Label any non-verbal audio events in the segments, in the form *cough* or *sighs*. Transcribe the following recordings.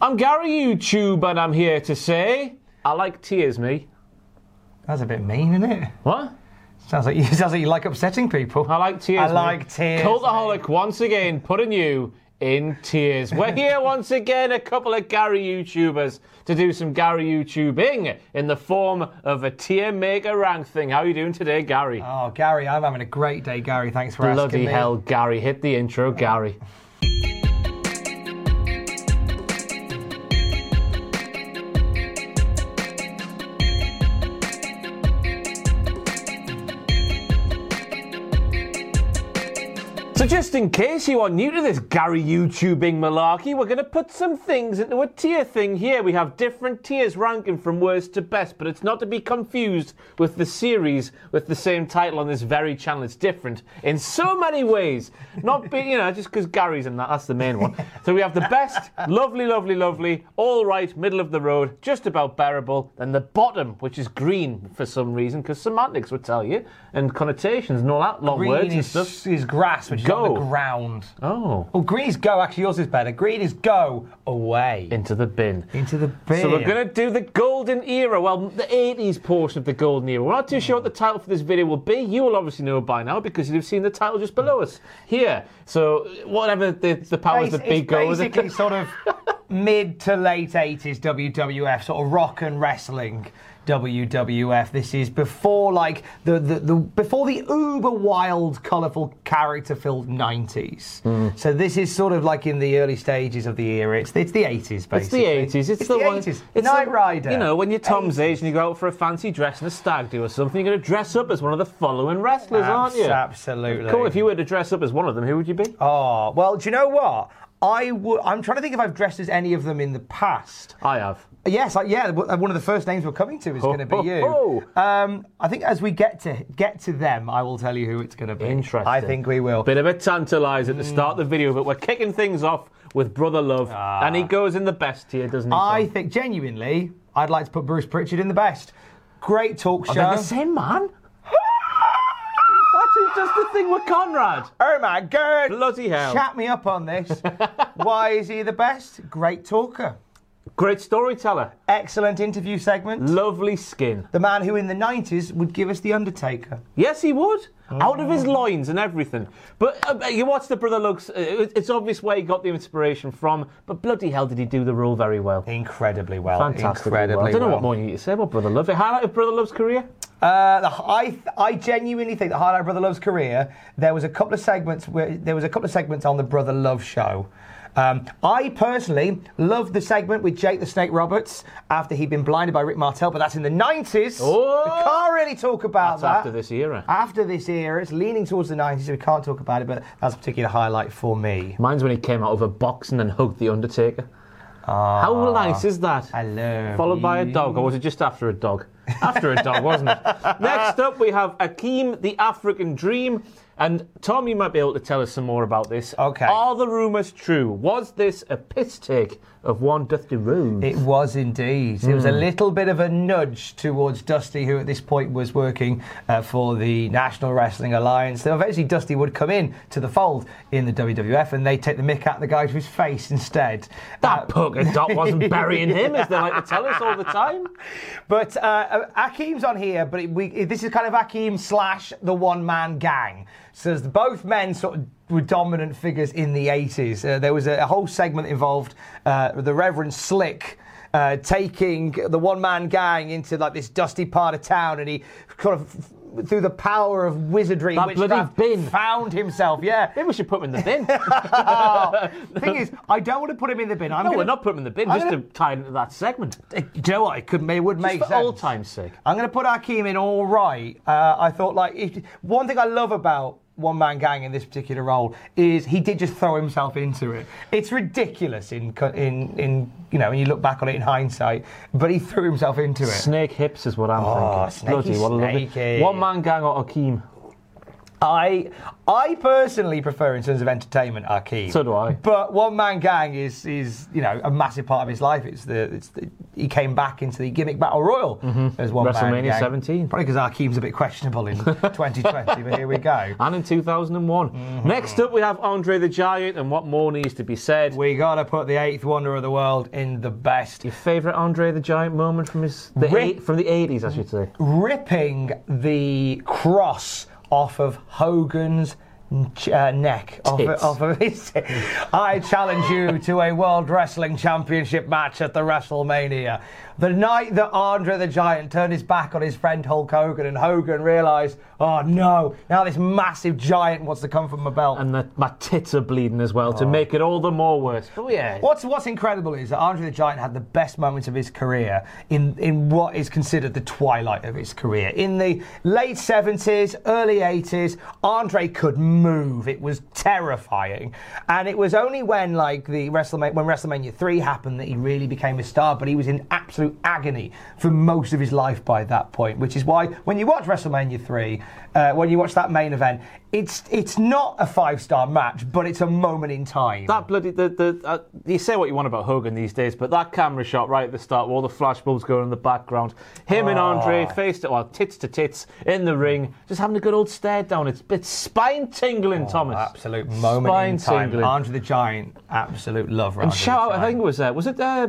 I'm Gary YouTube, and I'm here to say I like tears, me. That's a bit mean, isn't it? What? Sounds like you *laughs* sounds like you like upsetting people. I like tears. I me. like tears. Cultaholic once again putting you in tears. We're *laughs* here once again, a couple of Gary YouTubers to do some Gary YouTubing in the form of a tier maker rank thing. How are you doing today, Gary? Oh, Gary, I'm having a great day, Gary. Thanks for asking Bloody hell, Gary! Hit the intro, Gary. *laughs* So just in case you are new to this Gary YouTubing malarkey, we're going to put some things into a tier thing here. We have different tiers ranking from worst to best, but it's not to be confused with the series with the same title on this very channel. It's different in so many ways. Not be, you know, just because Gary's in that, that's the main one. So we have the best, lovely, lovely, lovely, all right, middle of the road, just about bearable, then the bottom, which is green for some reason, because semantics would tell you, and connotations and all that long Green words and stuff. is grass, which is Go. on the ground. Oh. Well, green is go. Actually, yours is better. Green is go away into the bin. into the bin. So we're going to do the golden era. Well, the 80s portion of the golden era. We're not too sure what the title for this video will be. You will obviously know by now because you've seen the title just below us here. So whatever the, the powers that be it's go with basically it. sort of *laughs* mid to late 80s WWF, sort of rock and wrestling WWF. This is before like the, the, the before the uber wild, colourful, character filled 90s. Hmm. So this is sort of like in the early stages of the era. It's, it's the 80s, basically. It's the 80s. It's, the, one. 80s. It's Knight the- Rider. You know, when you're Tom's 80s. age and you go out for a fancy dress and a stag do or something, you're going to dress up as one of the following wrestlers, aren't you? Absolutely. Cool. If you were to dress up as one of them, who would you be? Oh, well, do you know what? I would. I'm trying to think if I've dressed as any of them in the past. I have. Yes, yeah. One of the first names we're coming to is going to be you. Um, I think as we get to get to them, I will tell you who it's going to be. Interesting. I think we will. Bit of a tantalize at the start of the video, but we're kicking things off with Brother Love, and he goes in the best here, doesn't he? I Tom? think genuinely, I'd like to put Bruce Pritchard in the best. Great talk Are show. they the same man? *laughs* That's just the thing with Conrad. Oh my god! Bloody hell. Chat me up on this. *laughs* Why is he the best? Great talker. Great storyteller. Excellent interview segment. Lovely skin. the man who in the 90s would give us The Undertaker. Yes, he would. Out of his loins and everything. But uh, you watch the Brother Looks, uh, it's obvious where he got the inspiration from, but bloody hell did he do the role very well. Incredibly well. Fantastic. Incredibly I don't know well. what more you need to say about Brother Love. It highlighted Brother Love's career. Uh, the, I I genuinely think the highlight of Brother Love's career. There was a couple of segments where there was a couple of segments on the Brother Love show. Um, I personally loved the segment with Jake the Snake Roberts after he'd been blinded by Rick Martel, but that's in the 90s. Oh! we can't really talk about That's that. after this era. After this era, it's leaning towards the 90s, so we can't talk about it, but that's a particular highlight for me. Mine's when he came out of a box and then hugged the Undertaker. How nice is that? Love Followed by a dog, or was it just after a dog? After a dog, wasn't it? *laughs* Next up, we have Akeem, the African Dream. And Tom, you might be able to tell us some more about this. Okay. Are the rumours true? Was this a piss take of one Dusty Rhodes? It was indeed. It was a Hmm. little bit of a nudge towards Dusty, who at this point was working uh, for the National Wrestling Alliance. So eventually, Dusty would come in to the fold in the WWF, and they take the mick out of the guy to his face instead. that Uh, polka dot wasn't burying him, as they like to tell us all the time. *laughs* But uh, uh, Akeem's on here, but it, we, this is kind of Akeem slash the one man gang. So both men sort of were dominant figures in the 80s. Uh, there was a, a whole segment involved uh, the Reverend Slick. uh, taking the one man gang into like this dusty part of town, and he kind of. Through the power of wizardry, That bloody bin. found himself. Yeah. *laughs* Maybe we should put him in the bin. the *laughs* *laughs* thing is, I don't want to put him in the bin. I'm no, gonna, we're not putting him in the bin, I'm just gonna- to tie into that segment. Do you know what? It could, it would make Just for sense. old time's sake. I'm going to put Akeem in all right. Uh, I thought like if, one thing I love about one man gang in this particular role is he did just throw himself into it. It's ridiculous in in in you know when you look back on it in hindsight, but he threw himself into it. Snake hips is what I'm Oh, thinking. Bloody, what a lovely. One man gang or Akeem. I I personally prefer in terms of entertainment Akeem. So do I. But one man gang is is you know a massive part of his life. It's the it's the, he came back into the gimmick battle royal as one man Mm-hmm. WrestleMania gang. 17. Probably because Akeem's a bit questionable in *laughs* 2020, but here we go. And in 2001. Mm-hmm. Next up, we have Andre the Giant, and what more needs to be said? We gotta put the eighth wonder of the world in the best. Your favourite Andre the Giant moment from his the Rip- eight, from the 80s, I should say. Ripping the cross off of Hogan's uh, neck, off of, off of his. *laughs* I challenge you to a World Wrestling Championship match at the WrestleMania. The night that Andre the Giant turned his back on his friend Hulk Hogan, and Hogan realised, oh no, now this massive giant wants to come for my belt. And the, my tits are bleeding as well to oh. make it all the more worse. Oh yeah. What's What's incredible is that Andre the Giant had the best moments of his career in in what is considered the twilight of his career. In the late seventies, early eighties, Andre could move. It was terrifying, and it was only when like the WrestleMania when WrestleMania three happened that he really became a star. But he was in absolute agony for most of his life by that point, which is why when you watch WrestleMania three, uh, when you watch that main event, it's it's not a five star match, but it's a moment in time. That bloody the the uh, you say what you want about Hogan these days, but that camera shot right at the start, all the flashbulbs going in the background, him and Andre face to well tits to tits in the ring, just having a good old stare down. It's it's spine tingling, Thomas. Absolute moment in Spine time. tingling. Andre the Giant, absolute love. And shout out, I think it was uh, was it uh,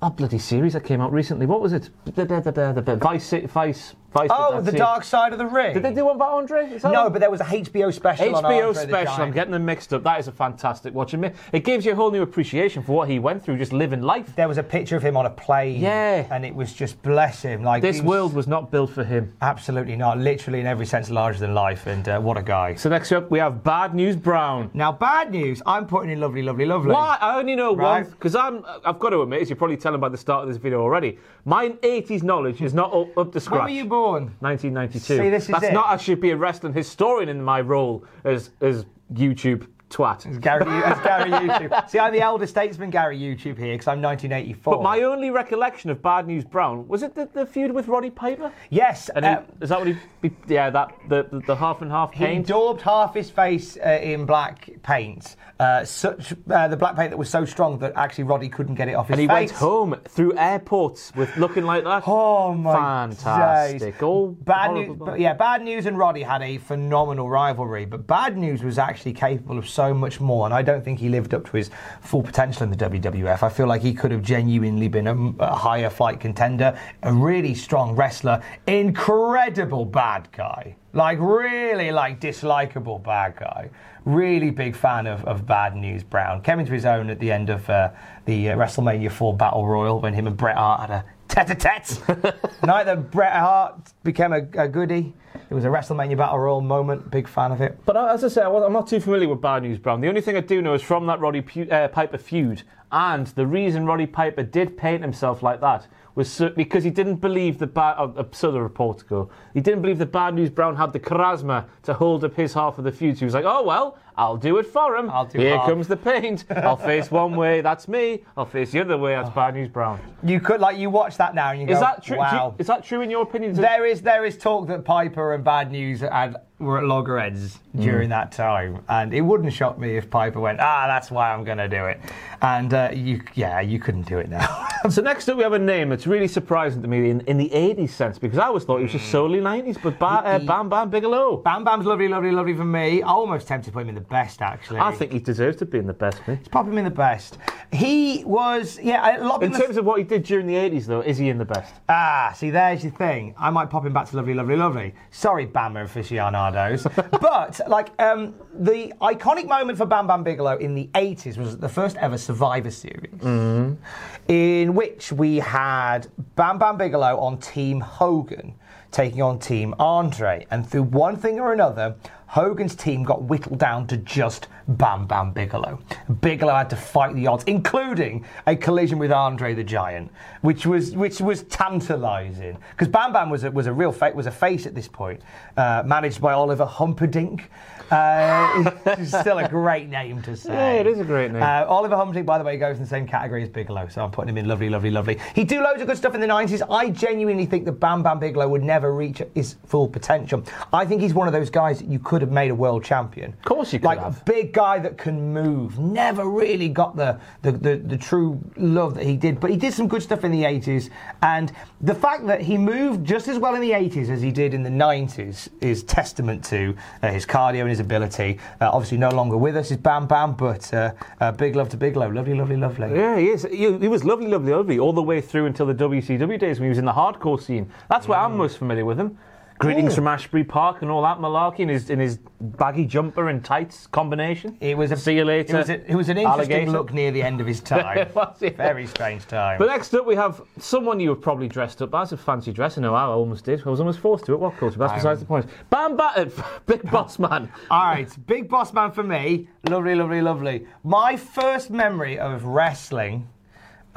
a bloody series that came out recently? What was it? The, the, the, the, the Vice Vice Vice. Oh, the. Dark Side of the Ring. Did they do one about Andre? No, but there was a HBO special. on HBO special. I'm getting them mixed up. That is a fantastic watch. And It gives you a whole new appreciation for what he went through, just living life. There was a picture of him on a plane. Yeah. And it was just bless him. Like This was- world was not built for him. Absolutely not. Literally in every sense larger than life. And uh, what a guy. So next up, we have Bad News Brown. Now, bad news. I'm putting in lovely, lovely, lovely. Why? I only know one because I'm. I've got to admit, as you're probably telling by the start of this video already, my 80s knowledge is not up, up to scratch. When were you born? 1992. See, this is That's it. not. I should be a wrestling historian in my role as as YouTube twat. Gary, as Gary YouTube. *laughs* See, I'm the elder statesman Gary YouTube here because I'm 1984. But my only recollection of Bad News Brown was it the, the feud with Roddy Piper? yes, And he, uh, is that what he? be- Yeah, that the the, the half and half He daubed half his face uh, in black paint. Uh, such uh, the black paint that was so strong that actually Roddy couldn't get it off his and he face. went home through airports with looking like that. Oh my Fantastic. days. All bad news. bad. Yeah, bad news and Roddy had a phenomenal rivalry, but bad news was actually capable of so much more, and I don't think he lived up to his full potential in the WWF. I feel like he could have genuinely been a, a higher flight contender, a really strong wrestler, incredible bad guy. Like really, like dislikable bad guy. Really big fan of, of Bad News Brown. Came into his own at the end of uh, the uh, WrestleMania 4 Battle Royal when him and Bret Hart had a tete-a-tete. *laughs* Night that Bret Hart became a, a goodie. It was a WrestleMania Battle Royal moment. Big fan of it. But uh, as I say, I I'm not too familiar with Bad News Brown. The only thing I do know is from that Roddy Pu- uh, Piper feud, and the reason Roddy Piper did paint himself like that was so- because he didn't believe the bad. Uh, so the go. He didn't believe that Bad News Brown had the charisma to hold up his half of the feud. So he was like, "Oh well, I'll do it for him. I'll do Here half." comes the paint. I'll face one way, that's me. I'll face the other way, that's Bad News Brown." You could like you watch that now and you Is go, that true? do you- Wow. is that true in your opinion? There is there is talk that Piper and Bad News had, were at loggerheads during that time, and it wouldn't shock me if Piper went, ah, that's why I'm going to do it. And uh, you, yeah, you couldn't do it now. *laughs* So next up, we have a name that's really surprising to me in, in the 80s sense because I always thought he was just solely 90s, but ba- uh, Bam Bam Bigelow. Bam Bam's lovely, lovely, lovely for me. I almost tempted to put him in the best, actually. I think he deserves to be in the best, me. pop him in the best. He was, yeah, a lot of In terms of what he did during the 80s, though, is he in the best? Ah, see, there's your thing. I might pop him back to Lovely, Lovely, Lovely. Sorry, Bammer aficionados. *laughs* but, like, um, the iconic moment for Bam Bam Bigelow in the 80s was the first ever Survivor Survivor Series, in which we had Bam Bam Bigelow on Team Hogan taking on Team Andre. And through one thing or another, Hogan's team got whittled down to just Bam Bam Bigelow. Bigelow had to fight the odds, including a collision with Andre the Giant, which was which was tantalising because Bam Bam was a, was a real fa- was a face at this point, uh, managed by Oliver Humperdink. Uh, it's still a great name to say. Yeah, it is a great name. Uh, Oliver Humperdink, by the way, goes in the same category as Bigelow, so I'm putting him in lovely, lovely, lovely. He do loads of good stuff in the 90s. I genuinely think that Bam Bam Bigelow would never reach his full potential. I think he's one of those guys that you could have made a world champion. Of course you could like, have. a big guy that can move. Never really got the, the, the, the true love that he did, but he did some good stuff in the 80s. And the fact that he moved just as well in the 80s as he did in the 90s is testament to uh, his cardio and his ability. Uh, obviously, no longer with us is Bam Bam, but uh, uh, big love to Bigelow. Lovely, lovely, lovely. Yeah, he is. He, he was lovely, lovely, lovely, all the way through until the WCW days when he was in the hardcore scene. That's where I'm most familiar with him. Greetings Ooh. from Asbury Park and all that malarkey in his in his baggy jumper and tights combination. It was a see you later. It was, a, it was an interesting alligator. look near the end of his *laughs* time. Was it? Very strange time. But next up, we have someone you have probably dressed up as a fancy dress. I know I almost did. I was almost forced to it. WhatCulture? That's besides the point. Bam Bam, *laughs* Big Boss *laughs* Man. All right, big boss man for me. Lovely, lovely, lovely. My first memory of wrestling.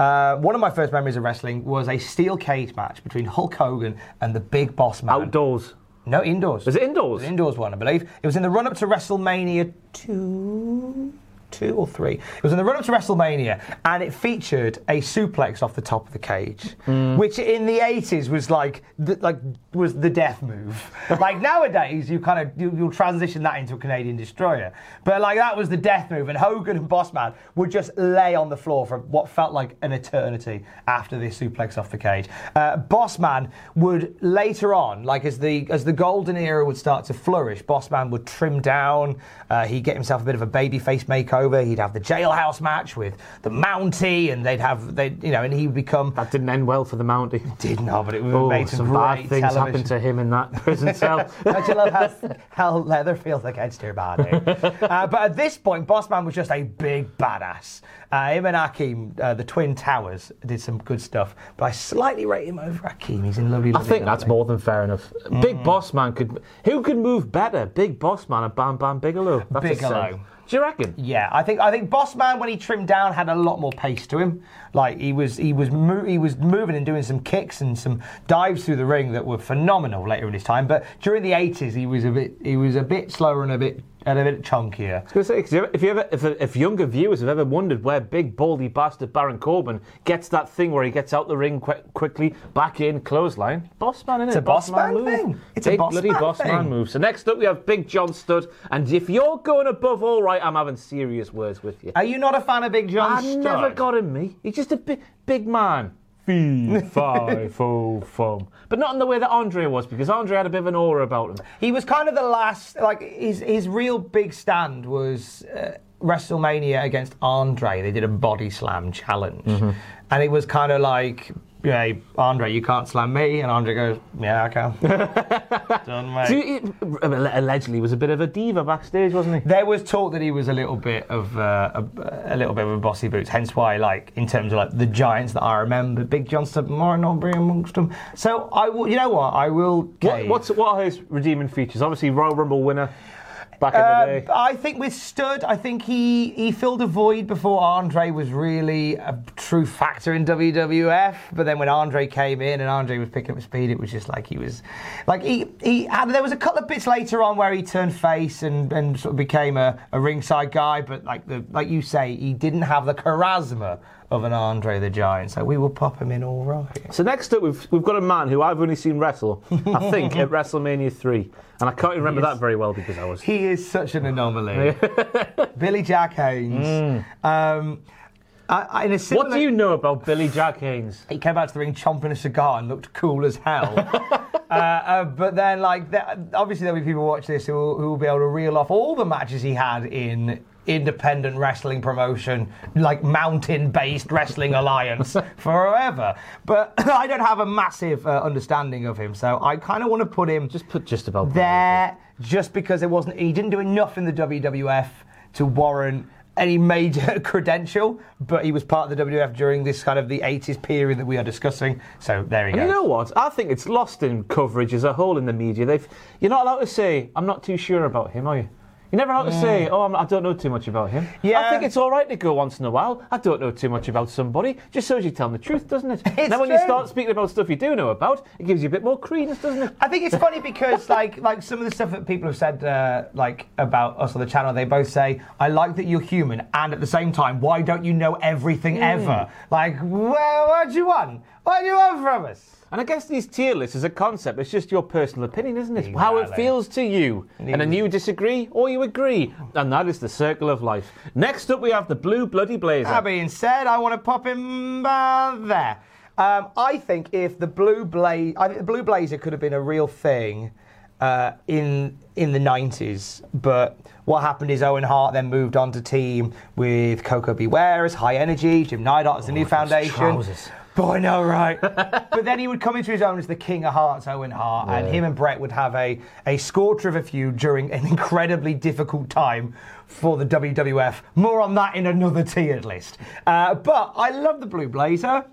Uh, one of my first memories of wrestling was a steel cage match between Hulk Hogan and the Big Boss Man. Outdoors. No, indoors. Was it indoors? It was an indoors one, I believe. It was in the run up to WrestleMania 2. Two or three. It was in the run up to WrestleMania, and it featured a suplex off the top of the cage, Mm. which in the 80s was like, the, like was the death move. *laughs* like nowadays, you kind of you, you'll transition that into a Canadian destroyer, but like that was the death move, and Hogan and Bossman would just lay on the floor for what felt like an eternity after this suplex off the cage. Uh, Bossman would later on, like as the as the golden era would start to flourish, Bossman would trim down. Uh, he'd get himself a bit of a babyface makeover. He'd have the jailhouse match with the Mountie, and they'd have they you know, and he would become. That didn't end well for the Mountie. Did not, but it would Oh, made some, some bad things television. happened to him in that *laughs* prison cell. Don't you love how, how leather feels against your body? *laughs* uh, but at this point, Bossman was just a big badass. Uh, him and Akeem, uh, the Twin Towers, did some good stuff. But I slightly rate him over Akeem. He's in lovely, I lovely think that's more than fair enough. Big Boss Man could. Who could move better? Big Boss Man or Bam Bam Bigelow? That's Bigelow. Do you reckon? Yeah, I think I think Bossman when he trimmed down had a lot more pace to him. Like he was he was he was moving and doing some kicks and some dives through the ring that were phenomenal later in his time. But during the 80s, he was a bit he was a bit slower and a bit and a bit chunkier. I was gonna say, 'cause if you ever, if, if younger viewers have ever wondered where big baldy bastard Baron Corbin gets that thing where he gets out the ring qu- quickly, back in, clothesline, boss man, innit? It's a boss man move. thing. It's a boss bloody man boss thing. man move. So next up we have Big John Studd, and if you're going above all right, I'm having serious words with you. Are you not a fan of Big John I Studd? never got him, me. He's just a big, big man. Fo, fum. But not in the way that Andre was, because Andre had a bit of an aura about him. He was kind of the last, like his his real big stand was uh, WrestleMania against Andre. They did a body slam challenge, Mm-hmm. and it was kind of like, yeah, Andre, you can't slam me, and Andre goes, yeah, I can. *laughs* Done, mate. So he, allegedly, was a bit of a diva backstage, wasn't he? There was talk that he was a little bit of uh, a, a little bit of a bossy boots. Hence why, like in terms of like the giants that I remember, Big John Martin Aubrey amongst them. So I will, you know what, I will. What, what's what are his redeeming features? Obviously, Royal Rumble winner back in the Uh, day. I think with Studd, I think he he filled a void before Andre was really a true factor in WWF. But then when Andre came in and Andre was picking up speed, it was just like he was, like he he had. There was a couple of bits later on where he turned face and, and sort of became a, a ringside guy. But like the like you say, he didn't have the charisma of an Andre the Giant. So we will pop him in all right. So next up, we've we've got a man who I've only seen wrestle. I think at *laughs* WrestleMania three, and I can't even remember that very well because I was. He is such an anomaly. *laughs* Billy Jack Haynes. Um, I, I, in a similar, What do you know about Billy Jack Haynes? he came out to the ring chomping a cigar and looked cool as hell. *laughs* uh, uh, but then, like, obviously, there'll be people watch this who will, who will be able to reel off all the matches he had in independent wrestling promotion, like mountain-based wrestling alliance, *laughs* forever. But *clears throat* I don't have a massive uh, understanding of him, so I kind of want to put him Just put just about there just because it wasn't. He didn't do enough in the WWF to warrant any major *laughs* credential, but he was part of the WWF during this kind of the 80s period that we are discussing. So there he And goes. you know what? I think it's lost in coverage as a whole in the media. They've, you're not allowed to say, I'm not too sure about him, are you? You're never allowed to say, oh, I'm, I don't know too much about him. Yeah. I think it's all right to go once in a while. I don't know too much about somebody. Just shows you telling the truth, doesn't it? *laughs* It's then when you start speaking about stuff you do know about, it gives you a bit more credence, doesn't it? I think it's funny because *laughs* like like some of the stuff that people have said uh, like about us on the channel, they both say, "I like that you're human," and at the same time, why don't you know everything Hmm. ever? Like, well, what do you want? What do you want from us? And I guess these tier lists as a concept, it's just your personal opinion, isn't it? How it feels to you. And then you disagree or you agree. And that is the circle of life. Next up, we have the Blue Bloody Blazer. That being said, I want to pop him uh, there. Um, I think if the blue blaze, I think the blue blazer could have been a real thing uh, in in the nineties. But what happened is Owen Hart then moved on to team with Koko B. Ware as High Energy, Jim Neidhart as the new foundation. trousers. Boy, no, right. *laughs* but then he would come into his own as the King of Hearts, Owen Hart, and him and Bret would have a, a scorcher of a feud during an incredibly difficult time for the WWF. More on that in another tiered list. Uh, but I love the Blue Blazer.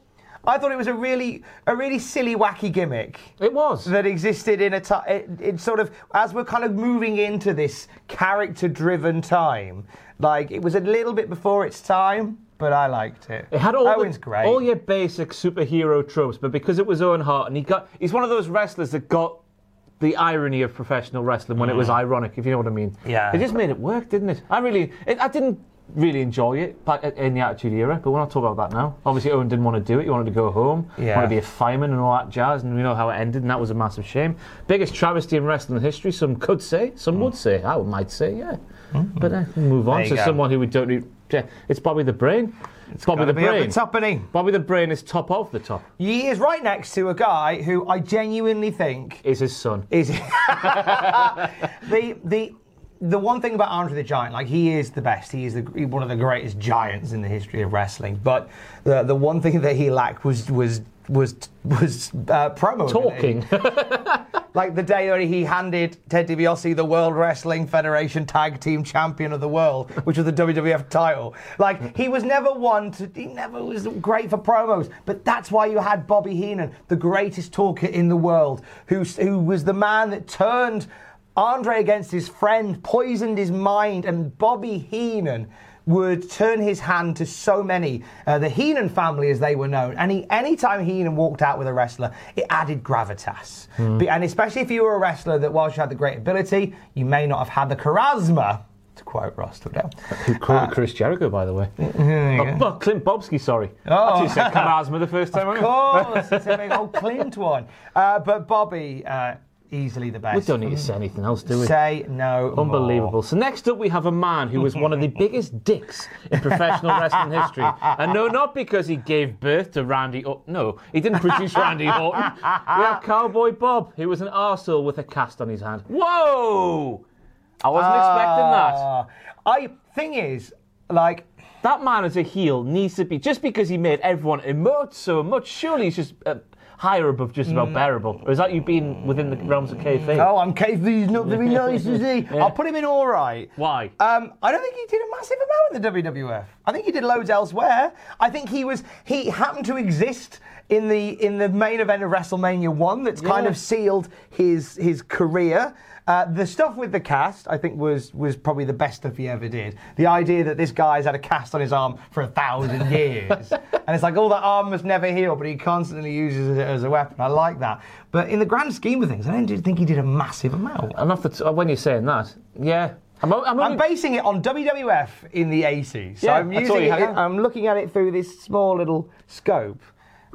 I thought it was a really, a really silly, wacky gimmick It was. that existed in a time. It, it sort of as we're kind of moving into this character-driven time. Like it was a little bit before its time, but I liked it. It had all, Owen's the, great. all your basic superhero tropes, but because it was Owen Hart, and he got, he's one of those wrestlers that got the irony of professional wrestling when it was ironic, if you know what I mean. Mm. Yeah. It just made it work, didn't it? I really, it, I didn't really enjoy it back in the Attitude Era, but we're not talking about that now. Obviously, Owen didn't want to do it. He wanted to go home, Yeah. wanted to be a fireman and all that jazz, and we know how it ended, and that was a massive shame. Biggest travesty in wrestling history, some could say, some would say, I might say, yeah. But uh, move on Mm. To go. someone who we don't need. Yeah, it's Bobby the Brain. It's Bobby the be up Brain. the top, innit? Bobby the Brain is top of the top. He is right next to a guy who I genuinely think Is his son. is *laughs* the the the one thing about Andre the Giant, like he is the best. He is the, one of the greatest giants in the history of wrestling. But the the one thing that he lacked was was was was uh, promo. Talking. *laughs* Like the day where he handed Ted DiBiase the World Wrestling Federation Tag Team Champion of the World, which was the WWF title. Like he was never one to, he never was great for promos. But that's why you had Bobby Heenan, the greatest talker in the world, who who was the man that turned Andre against his friend, poisoned his mind, and Bobby Heenan would turn his hand to so many, uh, the Heenan family as they were known. And he, anytime Heenan walked out with a wrestler, it added gravitas. Be- And especially if you were a wrestler that, whilst you had the great ability, you may not have had the charisma, to quote Ross Tudell. Who quoted Chris Jericho, by the way. *laughs* Oh, Clint Bobsky, sorry. Oh. That's who said charisma the first *laughs* time. Of course, it's a big *laughs* old Clint one. Uh, but Bobby, uh, easily the best. We don't need to say anything else, do we? Say no more. Unbelievable. So next up, we have a man who was one of the biggest dicks in professional wrestling history, and no, not because he gave birth to Randy. Oh, no, he didn't produce Randy Orton. We have Cowboy Bob, who was an arsehole with a cast on his hand. Whoa! I wasn't expecting that. Ah, I thing is, like, That man as a heel needs to be just because he made everyone emote so much. Surely he's just uh, higher above just about bearable, or is that you being within the realms of? Mm. oh, I'm KV, he's not very *laughs* nice, is he? I'll put him in all right. Why? Um, I don't think he did a massive amount in the WWF. I think he did loads elsewhere. I think he was he happened to exist in the in the main event of WrestleMania one. That's kind of sealed his his career. Uh, the stuff with the cast, I think, was was probably the best stuff he ever did. The idea that this guy's had a cast on his arm for a thousand *laughs* years, and it's like, oh, that arm must never heal, but he constantly uses it as a weapon. I like that. But in the grand scheme of things, I don't think he did a massive amount. Enough that uh, when you're saying that, yeah. I'm, I'm, I'm basing it on WWF in the 80s. So Yeah, I'm using it. I'm looking at it through this small little scope.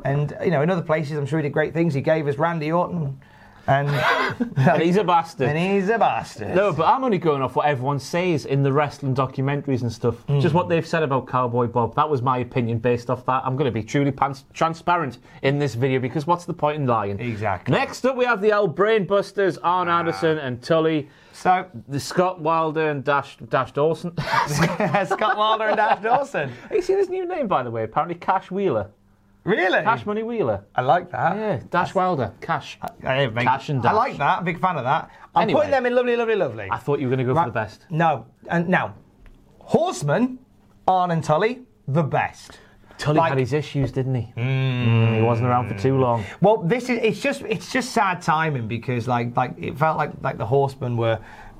And, you know, in other places, I'm sure he did great things. He gave us Randy Orton. And, and he's a bastard. and he's a bastard. No, but I'm only going off what everyone says in the wrestling documentaries and stuff. Hmm. Just what they've said about Cowboy Bob. That was my opinion based off that. I'm going to be truly transparent in this video because what's the point in lying? Exactly. Next up, we have the old Brainbusters, Arn Anderson and Tully. So, The Scott Wilder and Dash Dash Dawson. *laughs* Scott Wilder and Dash Dawson. Have you seen his new name, by the way? Apparently, Cash Wheeler. Really? Cash Money Wheeler. I like that. Yeah, Dash Wilder. Cash. I, big- Cash and Dash. I like that. Big fan of that. I'm Anyway. putting them in lovely, lovely, lovely. I thought you were going to go Right. for the best. No. And now, Horseman Arn and Tully, the best. Tully Like- had his issues, didn't he? Mm, he wasn't around for too long. Well, this is it's just it's just sad timing because like like it felt like like the Horsemen were,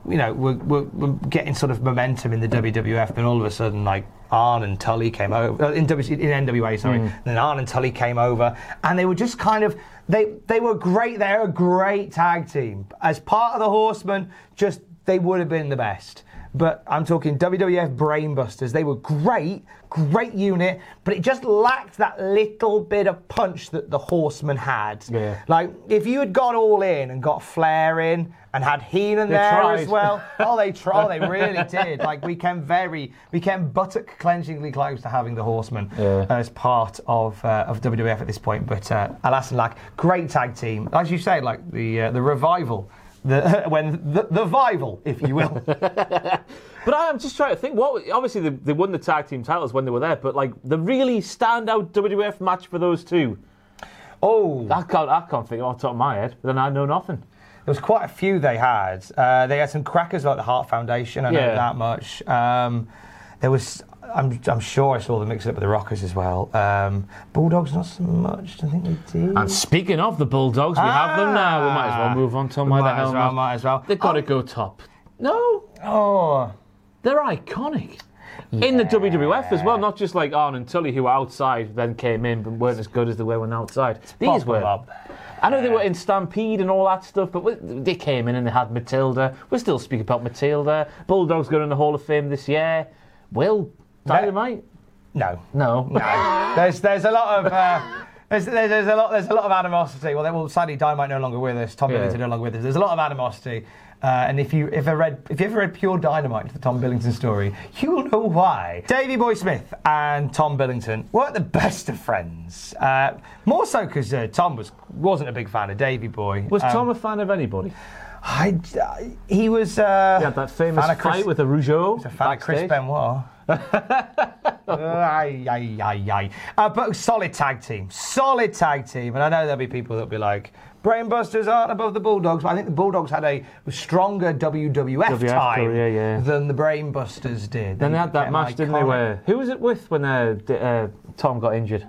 you know, were, were, were getting sort of momentum in the WWF, then all of a sudden like Arn and Tully came over uh, in, w, in NWA, sorry. Then Arn and Tully came over, and they were just kind of they they were great. They're a great tag team as part of the Horsemen. Just they would have been the best. But I'm talking WWF Brainbusters. They were great, great unit, but it just lacked that little bit of punch that the Horsemen had. Yeah. Like if you had gone all in and got Flair in and had Heenan They there tried. as well. *laughs* Oh, they tried. They really did. Like we came very, we came buttock clenchingly close to having the Horsemen Yeah. as part of uh, of WWF at this point. But uh, alas and lack, great tag team. As you say, like the uh, the revival. The, *laughs* when the, the vival, if you will. *laughs* But I am just trying to think. What obviously they, they won the tag team titles when they were there, but like the really standout WWF match for those two, oh, I can't I can't think off the top of my head. But then I know nothing. There was quite a few they had. Uh, they had some crackers like the Heart Foundation. I know that much. Um, there was. I'm, I'm sure I saw them mix it up with the Rockers as well. Um, Bulldogs, not so much. I think they did. And speaking of the Bulldogs, we have them now. We might as well move on to them. Why the Ah. Might hell as well, not? might as well. They've got to go top. No, Oh, they're iconic. In the WWF as well, not just like Arn and Tully who were outside, then came in, but weren't as good as they were when outside. These were. up. I know they were in Stampede and all that stuff, but they came in and they had Matilda. We're still speaking about Matilda. Bulldogs going in the Hall of Fame this year. Will Dynamite? no. No. No. there's there's a lot of. Uh, There's, there's, there's a lot there's a lot of animosity. Well, they- well, sadly, Dynamite no longer with us. Tom Yeah. Billington no longer with us. There's a lot of animosity, uh, and if you if I read if you ever read Pure Dynamite, the Tom Billington story, you will know why. Davey Boy Smith and Tom Billington weren't the best of friends. Uh, more so because uh, Tom was wasn't a big fan of Davey Boy. Was Um, Tom a fan of anybody? I, he was. Uh, He had that famous of Chris- fight with a Rougeau. a fan of Chris. Benoit. Ay, ay, ay, ay. Uh, but solid tag team. Solid tag team. And I know there'll be people that'll be like, Brainbusters aren't above the Bulldogs. But I think the Bulldogs had a stronger WWF, WWF time career, yeah. than the Brainbusters did. Then they had that match, didn't they? Where who was it with when uh, uh, Tom got injured?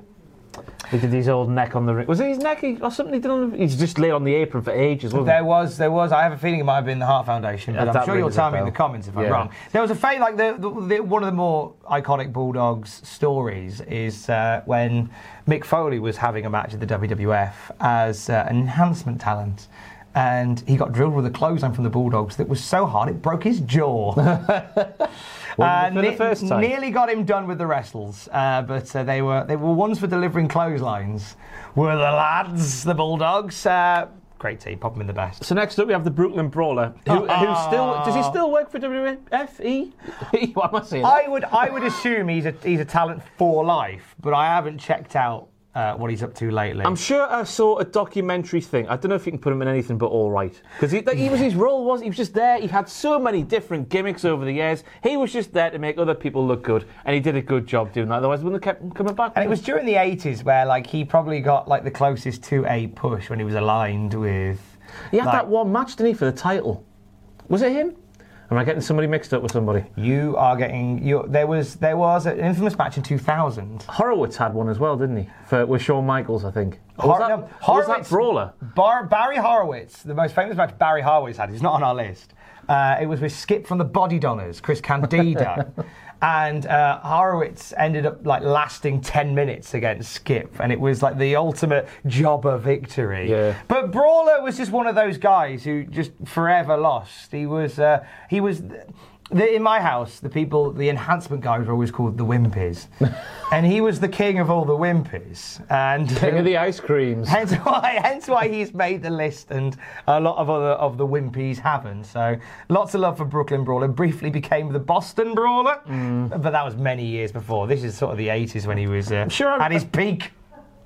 He did his old neck on the ring. Was it his neck he- or something he did on the? He's just lay on the apron for ages, wasn't There was, there was. I have a feeling it might have been the Heart Foundation, Yeah, but I'm sure you'll tell me in the comments if I'm wrong. There was a fate like the, the, the one of the more iconic Bulldogs stories is uh, when Mick Foley was having a match at the WWF as uh, an enhancement talent. And he got drilled with a clothesline from the Bulldogs that was so hard it broke his jaw. *laughs* Uh, for the ne- first time. Nearly got him done with the wrestles, uh, but uh, they were they were ones for delivering clotheslines. Were the lads, the Bulldogs? Uh, great team, pop them in the best. So next up we have the Brooklyn Brawler, who, who still does he still work for *laughs* what am I saying? I would I would assume he's a he's a talent for life, but I haven't checked out uh, what he's up to lately. I'm sure I saw a documentary thing. I don't know if you can put him in anything but all right, because he, he was his role was he was just there. He had so many different gimmicks over the years. He was just there to make other people look good, and he did a good job doing that. Otherwise, wouldn't have kept him coming back. and it was during the 80s where like he probably got like the closest to a push when he was aligned with. he had like- that one match, didn't he, for the title? Was it him? Am I getting somebody mixed up with somebody? You are getting you. There was there was an infamous match in 2000. Horowitz had one as well, didn't he? For with Shawn Michaels, I think. Or was, Hor- that, no, or was that Horowitz- Brawler? Bar- Barry Horowitz, the most famous match Barry Horowitz had, is not on our list. Uh, it was with Skip from the Bodydonnas, Chris Candido. *laughs* and uh, Horowitz ended up like lasting 10 minutes against Skip, and it was like the ultimate jobber victory. Yeah. But Brawler was just one of those guys who just forever lost. He was, uh, he was. The, in my house, the people, the enhancement guys were always called the Wimpies. *laughs* and he was the king of all the Wimpies. And King of the ice creams. Hence why, hence why he's made the list, and a lot of other of the Wimpies haven't. So lots of love for Brooklyn Brawler. Briefly became the Boston Brawler, Mm. but that was many years before. This is sort of the 80s when he was uh, sure at his peak.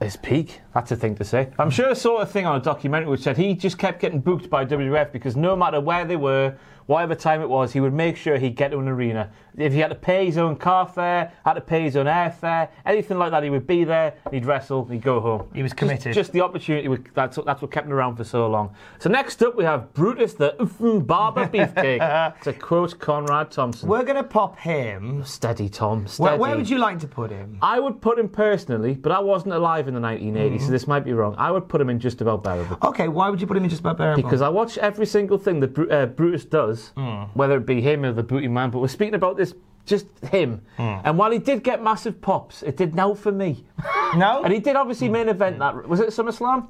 His peak. That's a thing to say. I'm sure I saw a thing on a documentary which said he just kept getting booked by WWF because no matter where they were, whatever time it was, he would make sure he'd get to an arena. If he had to pay his own car fare, had to pay his own airfare, anything like that, he would be there, he'd wrestle, he'd go home. He was committed. Just, the opportunity, would- that's, what- that's what kept him around for so long. So next up we have Brutus the Uffin Barber *laughs* Beefcake, to quote Conrad Thompson. We're going to pop him. Steady, Tom, steady. Where, where would you like to put him? I would put him personally, but I wasn't alive in the 1980s, so this might be wrong. I would put him in just about bearable. Okay, why would you put him in just about bearable? Because I watch every single thing that uh, Brutus does, whether it be him or the Booty Man, but we're speaking about this, just him. And while he did get massive pops, it did now for me. *laughs* no, And he did obviously main event that. Was it SummerSlam?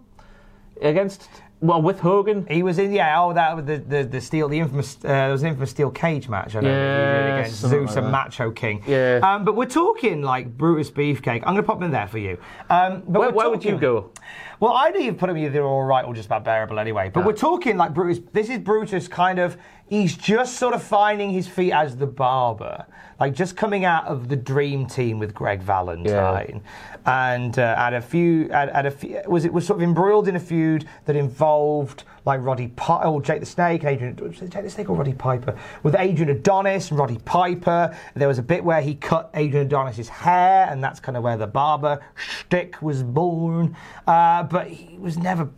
Against, well, with Hogan? He was in, yeah. Oh, that the the, the steel, the infamous, uh, there was an infamous steel cage match. I know Yeah, against Zeus like and. Macho King. Yeah. Um, but we're talking like Brutus Beefcake. I'm going to pop him in there for you. Um, but Where, where would you go? Well, I'd either put him either all right or just about bearable anyway. But we're talking like Brutus. This is Brutus kind of. He's just sort of finding his feet as the barber, like just coming out of the dream team with Greg Valentine, and uh, had a few. Had, had a few. Was it was sort of embroiled in a feud that involved like Roddy Piper, or Jake the Snake, Adrian. Was it Jake the Snake or Roddy Piper? With Adrian Adonis and Roddy Piper, there was a bit where he cut Adrian Adonis's hair, and that's kind of where the barber shtick was born. Uh, but he was never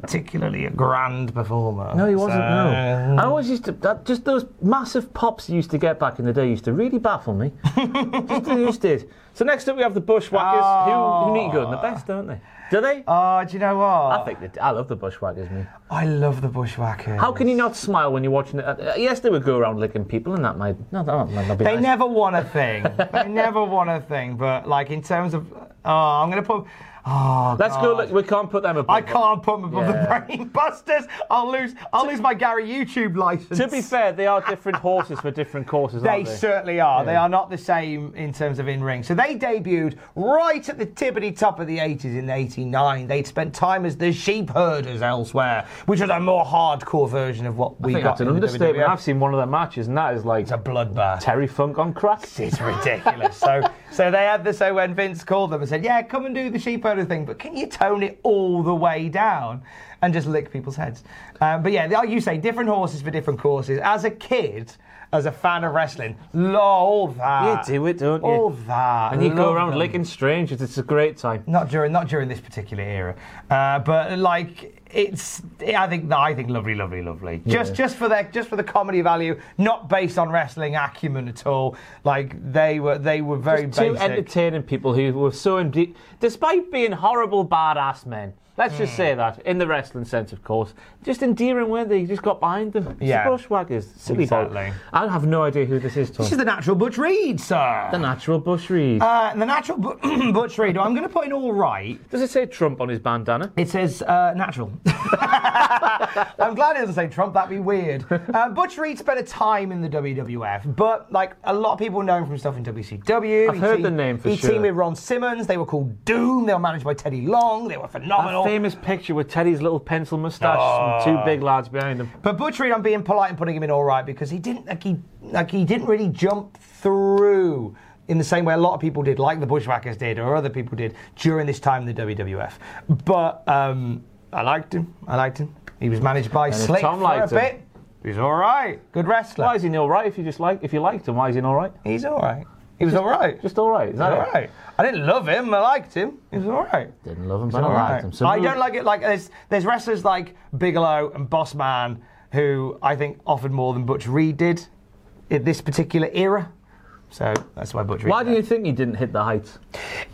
particularly a grand performer. No, he wasn't. So- no, I always used to. That, just those massive pops he used to get back in the day used to really baffle me. *laughs* just did. So next up we have the Bushwhackers, who, who need to go in the best, don't they? Do they? Oh, do you know what? I think they, do. I love the Bushwhackers, me. I love the Bushwhackers. How can you not smile when you're watching it? Uh, yes, they would go around licking people, and that might no, that might not be They nice. never won a thing. *laughs* they never won a thing. But like in terms of, oh, I'm gonna put. Oh, Let's God. go. Look, we can't put them above. I can't put them above Yeah. the brainbusters. I'll lose. I'll lose my Gary YouTube license. To be fair, they are different horses for different courses, They aren't they? certainly are. They are not the same in terms of in ring. So they debuted right at the tippity top of the 80s in 89. They'd spent time as the sheep herders elsewhere, which was a more hardcore version of what I we think got that's an understatement. WWF. I've seen one of their matches, and that is like It's a bloodbath. Terry Funk on crack. It's ridiculous. so, so they had the so when Vince called them and said, "Yeah, come and do the sheep herder thing, but can you tone it all the way down and just lick people's heads?" Um, but yeah, like you say, different horses for different courses. As a kid, as a fan of wrestling, lo- all that. You do it, don't you? All that. And you go around them. licking strangers. It's a great time. Not during, not during this particular era, uh, but like it's. I think, I think, lovely, lovely, lovely. Just, just for their, just for the comedy value, not based on wrestling acumen at all. Like they were, they were very Two basic. entertaining people who were so indeed, despite being horrible badass men. Let's just say that in the wrestling sense, of course. Just endearing, weren't they? You just got behind them. Yeah. bushwhackers, silly. Exactly. I have no idea who this is, Tom. This is the natural Butch Reed, sir. the natural Bush Reed. Uh, the natural Bu- *clears throat* Butch Reed. I'm going to put in all right. Does it say Trump on his bandana? It says uh, natural. *laughs* I'm glad it doesn't say Trump. That'd be weird. Uh, Butch Reed spent a time in the WWF, but like a lot of people know him from stuff in WCW. I've He heard teamed- the name for He sure. He teamed with Ron Simmons. They were called Doom. They were managed by Teddy Long. They were phenomenal. Famous picture with Teddy's little pencil moustache and two big lads behind him. But Butch Reed, I'm being polite and putting him in all right because he didn't like he like he didn't really jump through in the same way a lot of people did, like the Bushwhackers did or other people did during this time in the WWF. But um, I liked him. I liked him. He was managed by if Slick Tom for liked a him- bit. He's all right. Good wrestler. Why is he all right? If you just like, if you liked him, why is he all right? He's all right. He was all right. Just all right. Is that all right. I didn't love him. I liked him. He was all right. Didn't love him, but I liked right. him. So I don't like it. Like there's there's wrestlers like Bigelow and Boss Man who I think offered more than Butch Reed did in this particular era. So that's why Butch Reed. Why do you think he didn't hit the heights?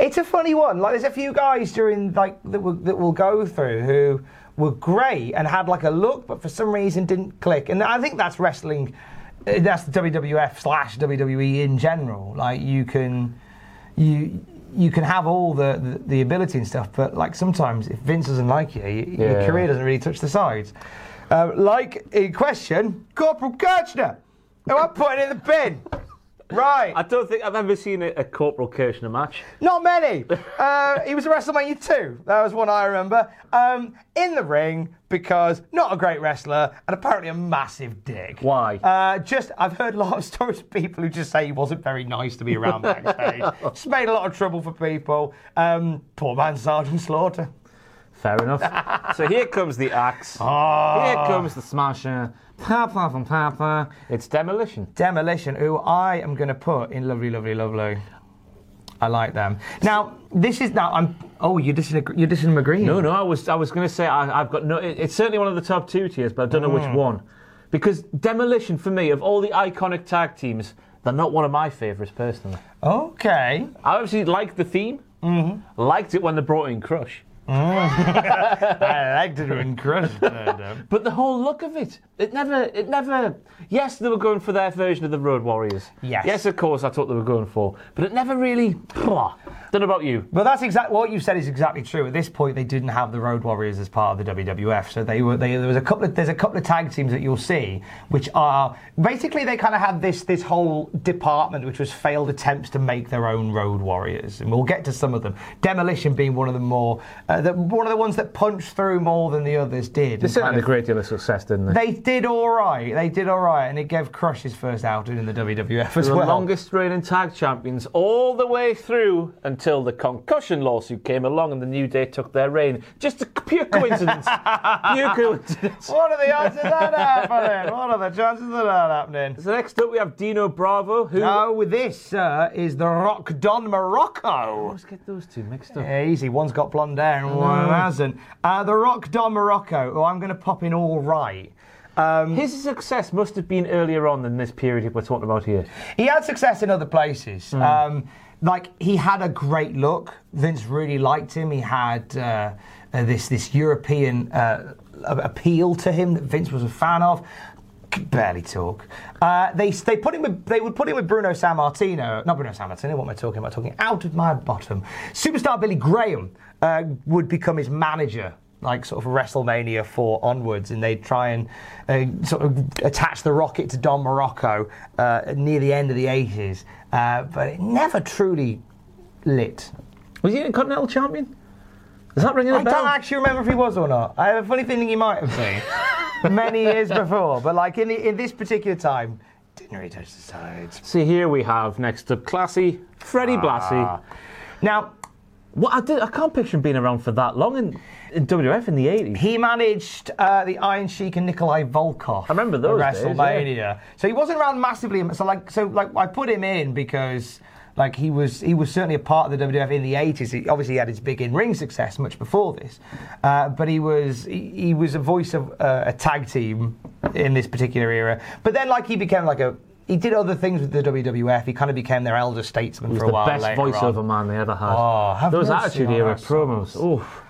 It's a funny one. Like there's a few guys during like that will, that will go through who were great and had like a look, but for some reason didn't click. And I think that's wrestling. Uh, That's the WWF slash WWE in general. Like you can, you you can have all the, the, the ability and stuff, but like sometimes if Vince doesn't like you, y your career doesn't really touch the sides. Uh, like in question, Corporal Kirchner, who I'm putting in the bin. Right. I don't think I've ever seen a, a Corporal Kirchner match. Not many. *laughs* Uh, he was at WrestleMania 2. That was one I remember. Um, in the ring because not a great wrestler and apparently a massive dick. Why? Uh, just I've heard a lot of *laughs* stories of people who just say he wasn't very nice to be around backstage. *laughs* just made a lot of trouble for people. Um, poor man Sergeant Slaughter. Fair enough. so here comes the axe. Ah. Here comes the smasher. Papa from Papa. It's demolition. Demolition, who I am going to put in lovely, lovely, lovely. I like them. Now, this is now. I'm. Oh, you're disagree, you're disagreeing. No, no, I was I was going to say I, I've got no. it- It's certainly one of the top two tiers, but I don't know which one. Because demolition for me, of all the iconic tag teams, they're not one of my favourites personally. Okay. I obviously liked the theme. Mm-hmm. Liked it when they brought in Crush. *laughs* I liked it when crushed. But the whole look of it, it never, it never. Yes, they were going for their version of the Road Warriors. Yes. Yes, of course, that's what they were going for. But it never really. Don't know about you. But that's exactly what you said is exactly true. At this point, they didn't have the Road Warriors as part of the WWF, so they were. They, there was a couple of there's a couple of tag teams that you'll see, which are basically they kind of had this this whole department, which was failed attempts to make their own Road Warriors, and we'll get to some of them. Demolition being one of the more, uh, the, one of the ones that punched through more than the others did. They certainly had a great deal of success, didn't they? They did all right. They did all right, and it gave Crush his first outing in the WWF as the well. longest reigning tag champions all the way through until the concussion lawsuit came along and the New Day took their reign. Just a pure coincidence. *laughs* pure coincidence. What are the odds of that happening? What are the chances of that happening? So next up we have Dino Bravo, who. No, this uh, is the Rock Don Muraco. always get those two mixed up. Yeah, easy. One's got blonde hair one hasn't. Uh, the Rock Don Muraco, who I'm going to pop in all right. Um, His success must have been earlier on than this period we're talking about here. he had success in other places. Um, like he had a great look. Vince really liked him. He had uh, uh, this this European uh, appeal to him that Vince was a fan of. Could barely talk. Uh, they they put him with, they would put him with Bruno Sammartino. Not Bruno Sammartino. What am I talking about? Talking out of my bottom. Superstar Billy Graham uh, would become his manager like sort of WrestleMania 4 onwards, and they'd try and uh, sort of attach the rocket to Don Muraco uh, near the end of the 80s, uh, but it never truly lit. Was he a Continental Champion? Does that ring a I bell? I don't actually remember if he was or not. I have a funny feeling he might have been *laughs* many years before, but like in, the, in this particular time, didn't really touch the sides. See, here we have next up Classy, Freddie Blassie. Now, What I, did, I can't picture him being around for that long in, in WWF in the 80s. He managed uh, the Iron Sheik and Nikolai Volkov. I remember those at days, WrestleMania. So he wasn't around massively. So like, so like, I put him in because like he was he was certainly a part of the WWF in the 80s. He, obviously, he had his big in-ring success much before this, uh, but he was he, he was a voice of uh, a tag team in this particular era. But then like he became like a he did other things with the WWF. He kind of became their elder statesman He was for a the while. best voiceover on. man they ever had. Oh, have Those Attitude Era promos. Oof.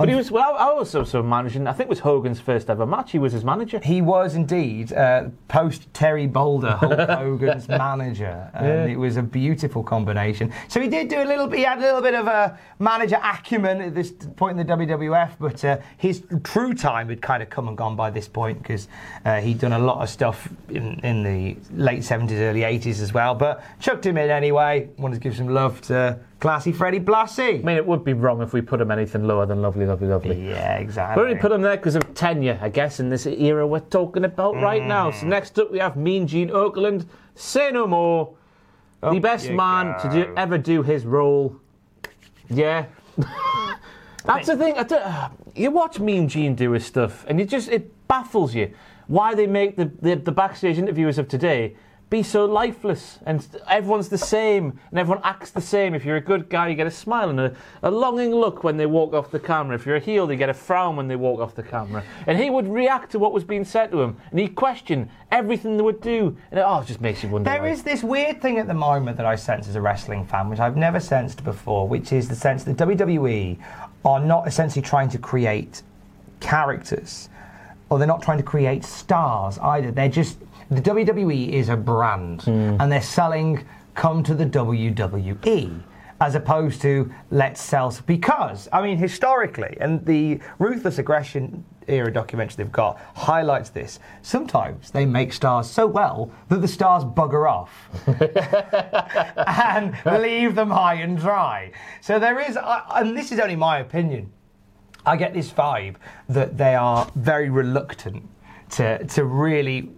But he was, well, I was also managing, I think it was Hogan's first ever match. He was his manager. He was indeed uh, post Terry Boulder, Hulk *laughs* Hogan's manager, and it was a beautiful combination. So he did do a little. Bit he had a little bit of a manager acumen at this point in the WWF, but uh, his true time had kind of come and gone by this point because uh, he'd done a lot of stuff in, in the late seventies, early eighties as well. But chucked him in anyway. Wanted to give some love to classy Freddie Blassie. I mean, it would be wrong if we put him anything lower than Lovely, Lovely, Lovely. Yeah, exactly. We only put him there because of tenure, I guess, in this era we're talking about right now. Mm. So next up we have Mean Gene Okerlund. Say no more. the best man to do, ever do his role. Yeah. *laughs* That's the thing. Uh, you watch Mean Gene do his stuff, and it just it baffles you why they make the, the, the backstage interviewers of today be so lifeless and everyone's the same and everyone acts the same. If you're a good guy, you get a smile and a, a longing look when they walk off the camera. If you're a heel, they get a frown when they walk off the camera. And he would react to what was being said to him and he'd question everything they would do. And it, oh, it just makes you wonder. There why. is this weird thing at the moment that I sense as a wrestling fan, which I've never sensed before, which is the sense that WWE are not essentially trying to create characters, or they're not trying to create stars either. They're just the WWE is a brand, hmm. and they're selling come to the WWE. As opposed to let's sell because I mean historically and the ruthless aggression era documentary they've got highlights this. Sometimes they make stars so well that the stars bugger off *laughs* and leave them high and dry. So there is, and this is only my opinion. I get this vibe that they are very reluctant to to really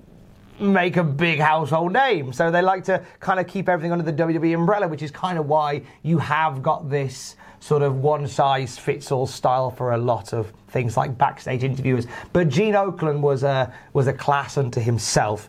make a big household name. So they like to kind of keep everything under the WWE umbrella, which is kind of why you have got this sort of one size fits all style for a lot of things like backstage interviewers. But Gene Okerlund was a was a class unto himself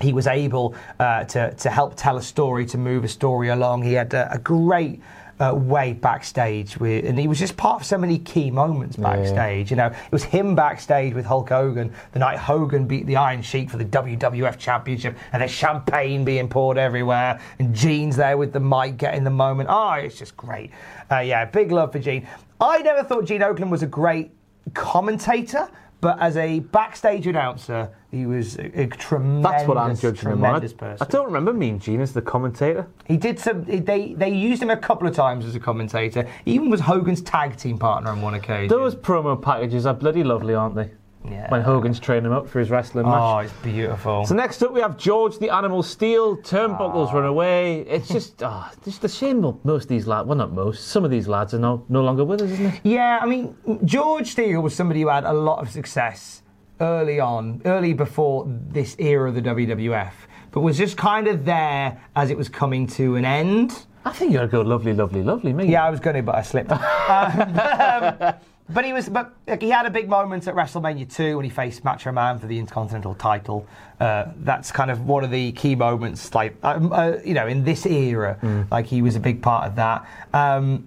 he was able uh, to, to help tell a story, to move a story along. He had a, a great uh, way backstage, with, and he was just part of so many key moments backstage. You know, it was him backstage with Hulk Hogan the night Hogan beat the Iron Sheik for the WWF Championship, and there's champagne being poured everywhere, and Gene's there with the mic getting the moment. Oh, it's just great. Uh, yeah, big love for Gene. I never thought Gene Okerlund was a great commentator. But as a backstage announcer, he was a, a tremendous, That's what I'm judging him on. person. I don't remember Mean Gene as the commentator. He did some. They they used him a couple of times as a commentator. He even was Hogan's tag team partner on one occasion. Those promo packages are bloody lovely, aren't they? Yeah. When Hogan's training him up for his wrestling match. oh, it's beautiful. So next up we have George the Animal Steel. Turnbuckles run away. It's just, *laughs* ah, just a shame most of these lads, well not most, some of these lads are no, no longer with us, isn't it? yeah, I mean, George Steele was somebody who had a lot of success early on, early before this era of the WWF, but was just kind of there as it was coming to an end. I think you're going to go lovely, lovely, lovely, me. Yeah, I was going to, but I slipped. *laughs* um, *laughs* um, but he was, but like, he had a big moment at WrestleMania 2 when he faced Macho Man for the Intercontinental title. Uh, that's kind of one of the key moments, like um, uh, you know, in this era. Like he was a big part of that. Um,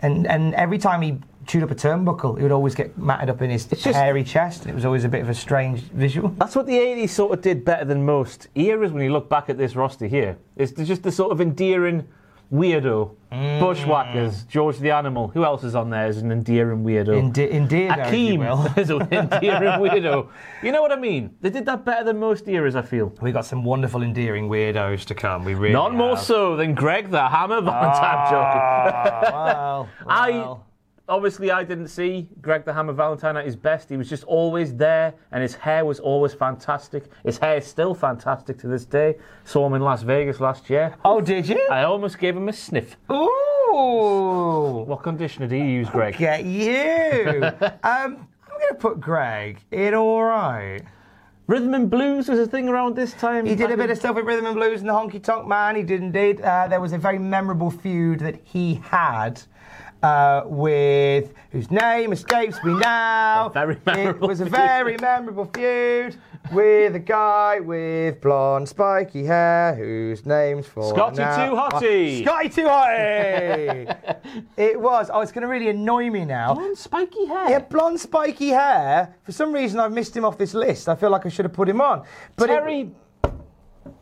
and and every time he chewed up a turnbuckle, he would always get matted up in his just- hairy chest, it was always a bit of a strange visual. That's what the 80s sort of did better than most eras when you look back at this roster here. It's just the sort of endearing weirdo. Mm. Bushwhackers, George the Animal. Who else is on there as an endearing weirdo? Inde- endeared, if you will. *laughs* Akeem is an *laughs* endearing weirdo. You know what I mean? They did that better than most eras, I feel. We got some wonderful, endearing weirdos to come. We really None more so than Greg the Hammer Valentine. I'm joking. Ah, well, *laughs* I well. Obviously I didn't see Greg the Hammer Valentine at his best. He was just always there, and his hair was always fantastic. His hair is still fantastic to this day. Saw him in Las Vegas last year. Oh, did you? I almost gave him a sniff. Ooh, What conditioner do you use, Greg? get you. *laughs* um, I'm going to put Greg in all right. Rhythm and blues was a thing around this time. He did a bit of stuff with Rhythm and Blues and the Honky Tonk Man. He did indeed. Uh, there was a very memorable feud that he had uh, with whose name escapes me now. Very It was a very memorable feud with a guy with blonde spiky hair whose name's for Scotty now. Too Hotty. Scotty Too Hotty. *laughs* it was. Oh, it's going to really annoy me now. Blonde spiky hair. Had blonde spiky hair. For some reason, I've missed him off this list. I feel like I should have put him on. But Terry. it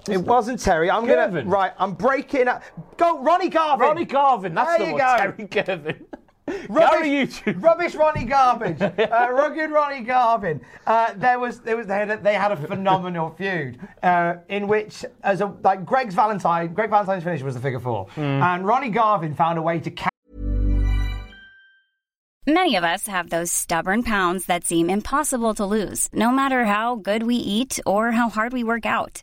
wasn't Terry. I'm Gervin. gonna right. I'm breaking up. Go, Ronnie Garvin. Ronnie Garvin. That's There the you one. go. Terry *laughs* Gervin. *laughs* Rubbish, Gary YouTube. Rubbish Ronnie Garbage. *laughs* uh, rugged Ronnie Garvin. Uh, there was, there was, they had a, they had a phenomenal feud uh, in which, as a like Greg's Valentine, Greg Valentine's finish was the figure four, and Ronnie Garvin found a way to. Ca- Many of us have those stubborn pounds that seem impossible to lose, no matter how good we eat or how hard we work out.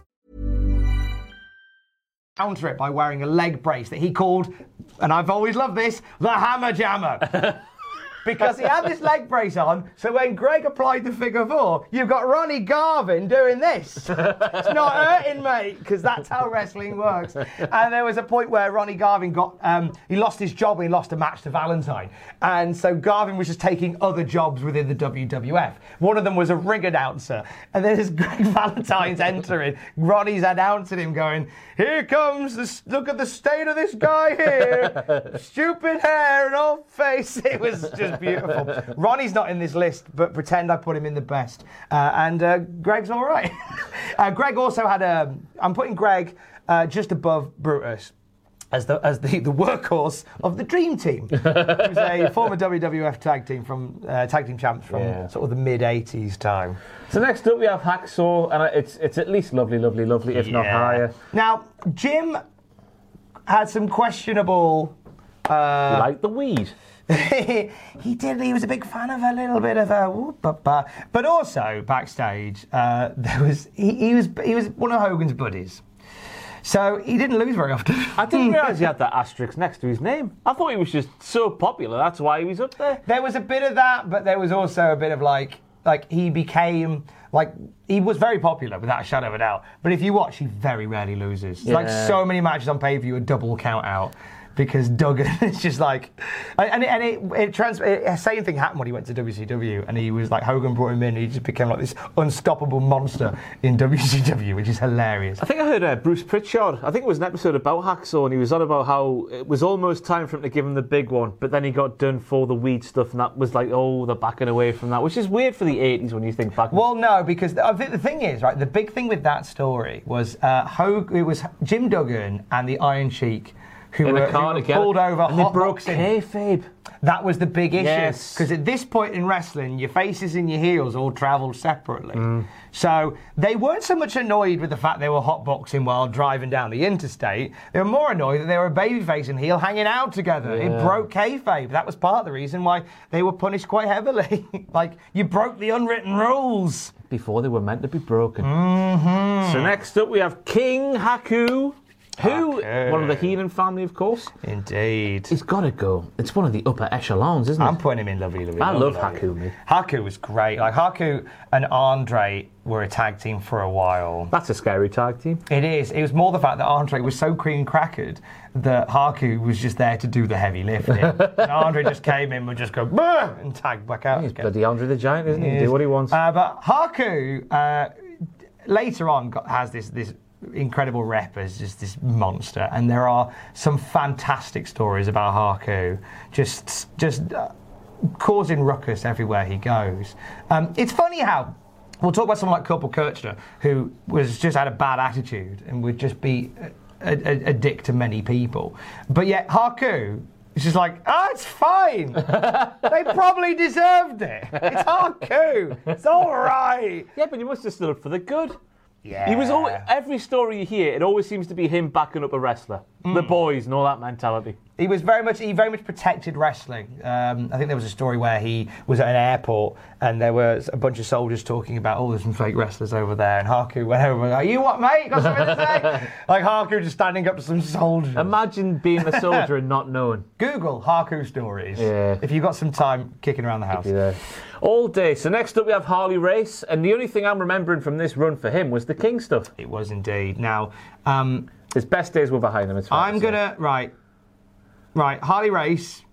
counter it by wearing a leg brace that he called, and I've always loved this, the Hammer Jammer. *laughs* because he had this leg brace on, so when Greg applied the figure four, you've got Ronnie Garvin doing this. it's not hurting, mate, because that's how wrestling works. And there was a point where Ronnie Garvin got, um, he lost his job and he lost a match to Valentine. And so Garvin was just taking other jobs within the WWF. One of them was a ring announcer. And then as Greg Valentine's entering, Ronnie's announcing him going, here comes, this, look at the state of this guy here. Stupid hair and old face. It was just beautiful. Ronnie's not in this list, but pretend I put him in the best. Uh, and uh, Greg's all right. *laughs* uh, Greg also had a. I'm putting Greg uh, just above Brutus. As the as the, the workhorse of the Dream Team, who's a *laughs* former WWF tag team from uh, tag team champs from Yeah. sort of the mid '80s time. So next up we have Hacksaw, and it's it's at least lovely, lovely, lovely, if not higher. Now Jim had some questionable uh, like the weed. *laughs* he did. He was a big fan of a little bit of a whoop, ba, ba. but also backstage uh, *laughs* there was he, he was he was one of Hogan's buddies, so he didn't lose very often. *laughs* I didn't realise he had that asterisk next to his name. I thought he was just so popular. That's why he was up there. there was a bit of that, but there was also a bit of like like he became like he was very popular without a shadow of a doubt. But if you watch, he very rarely loses. Like so many matches on pay per view, a double count out. Because Duggan *laughs* is just like, and, and it, it, trans, it, same thing happened when he went to WCW, and he was like Hogan brought him in, and he just became like this unstoppable monster in *laughs* WCW, which is hilarious. I think I heard uh, Bruce Pritchard. I think it was an episode about Hacksaw, and he was on about how it was almost time for him to give him the big one, but then he got done for the weed stuff, and that was like, oh, they're backing away from that, which is weird for the 80s when you think back. Well, no, because I think the thing is, right, the big thing with that story was uh, Hog- it was Jim Duggan and the Iron Sheik who in were, a who car were together, pulled over and they hot broke boxing. kayfabe. That was the big issue. Yes. Because at this point in wrestling, your faces and your heels all travelled separately. Mm. So they weren't so much annoyed with the fact they were hotboxing while driving down the interstate. They were more annoyed that they were a babyface and heel hanging out together. It Yeah. broke kayfabe. That was part of the reason why they were punished quite heavily. *laughs* like, you broke the unwritten rules. Before they were meant to be broken. Mm-hmm. So next up we have King Haku, who, Haku. one of the Heenan family, of course. Indeed. He's got to go. It's one of the upper echelons, isn't it? I'm putting him in Lovely Lovely. I love. Haku, me. Haku was great. Like, Haku and Andre were a tag team for a while. That's a scary tag team. It is. It was more the fact that Andre was so cream crackered that Haku was just there to do the heavy lifting. *laughs* and Andre just came in and would just go and tag back out He's again. bloody Andre the Giant, isn't he? He Do what he wants. Uh, but Haku uh, later on got, has this this incredible rep as just this monster, and there are some fantastic stories about Haku. Just just. Uh, causing ruckus everywhere he goes. Um, it's funny how we'll talk about someone like Corporal Kirchner, who was just had a bad attitude and would just be a, a, a dick to many people, but yet Haku. is just like, ah, it's fine. *laughs* they probably deserved it. It's Haku. It's all right. yeah, but you must have stood up for the good. Yeah. He was always, every story you hear, it always seems to be him backing up a wrestler, Mm. the boys, and all that mentality. He was very much he very much protected wrestling. Um, I think there was a story where he was at an airport and there was a bunch of soldiers talking about oh there's some fake wrestlers over there and Haku went over and like you what mate got something to say *laughs* like Haku just standing up to some soldiers. Imagine being a soldier *laughs* and not knowing. Google Haku stories. Yeah. If you've got some time kicking around the house. There. All day. So next up we have Harley Race, and the only thing I'm remembering from this run for him was the King stuff. It was indeed. Now um, His best days were behind him. It's fair I'm to gonna right, right. Harley Race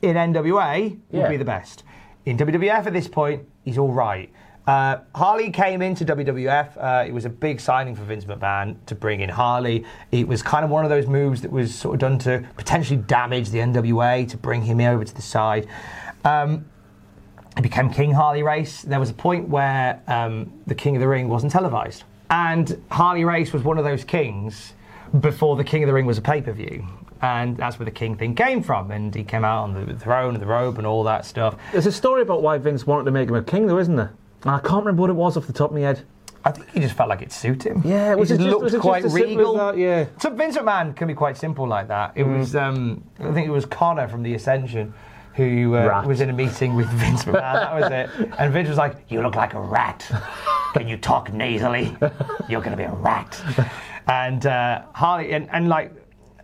in NWA would Yeah. be the best. In WWF at this point, he's all right. Uh, Harley came into WWF. Uh, it was a big signing for Vince McMahon to bring in Harley. It was kind of one of those moves that was sort of done to potentially damage the NWA to bring him over to the side. Um, it became King Harley Race. There was a point where um, the King of the Ring wasn't televised. And Harley Race was one of those kings before the King of the Ring was a pay per view. And that's where the king thing came from. And he came out on the throne and the robe and all that stuff. There's a story about why Vince wanted to make him a king, though, isn't there? And I can't remember what it was off the top of my head. I think he just felt like it suited him. Yeah, he was it just just- looked was it just quite as regal. that? Yeah. So Vince McMahon can be quite simple like that. It was, um, I think it was Connor from The Ascension who uh, was in a meeting with Vince McMahon. that was it. And Vince was like, "You look like a rat. Can you talk nasally? You're going to be a rat." And uh, Harley, and, and like,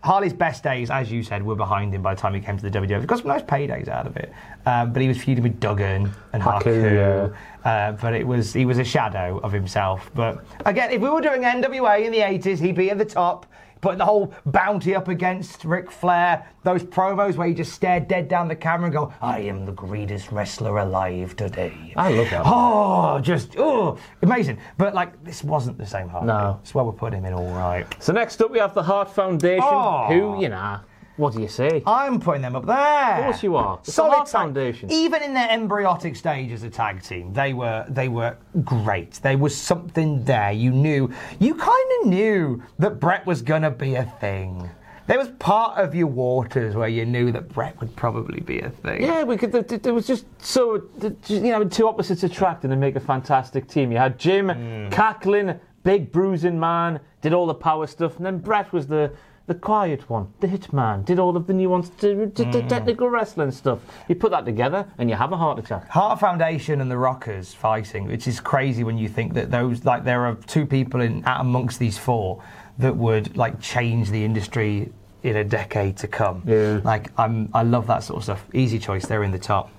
Harley's best days, as you said, were behind him by the time he came to the WWF. He got some nice paydays out of it, um, but he was feuding with Duggan and Haku, Haku. Uh, but it was he was a shadow of himself. But again, if we were doing NWA in the 80s, he'd be at the top, putting the whole bounty up against Ric Flair. Those promos where he just stared dead down the camera and go, "I am the greatest wrestler alive today." I love that. Oh, just oh, amazing. But like, this wasn't the same Harley. No. That's why we're putting him in all right. So next up we have the Heart Foundation, Oh. who, you know, what do you say? I'm putting them up there. Of course you are. It's Solid Foundation. Even in their embryonic stage as a tag team, they were they were great. There was something there. You knew, you kind of knew that Bret was gonna be a thing. There was part of your waters where you knew that Bret would probably be a thing. Yeah, we could. th- th- was just so you know two opposites attracting and they make a fantastic team. You had Jim Hmm. cackling, big bruising man, did all the power stuff, and then Bret was the the quiet one, the hit man, did all of the nuanced t- mm. technical wrestling stuff. You put that together, and you have a heart attack. Heart Foundation and the Rockers fighting, which is crazy when you think that those like there are two people in amongst these four that would like change the industry in a decade to come. Yeah. Like I'm, I love that sort of stuff. Easy choice. They're in the top.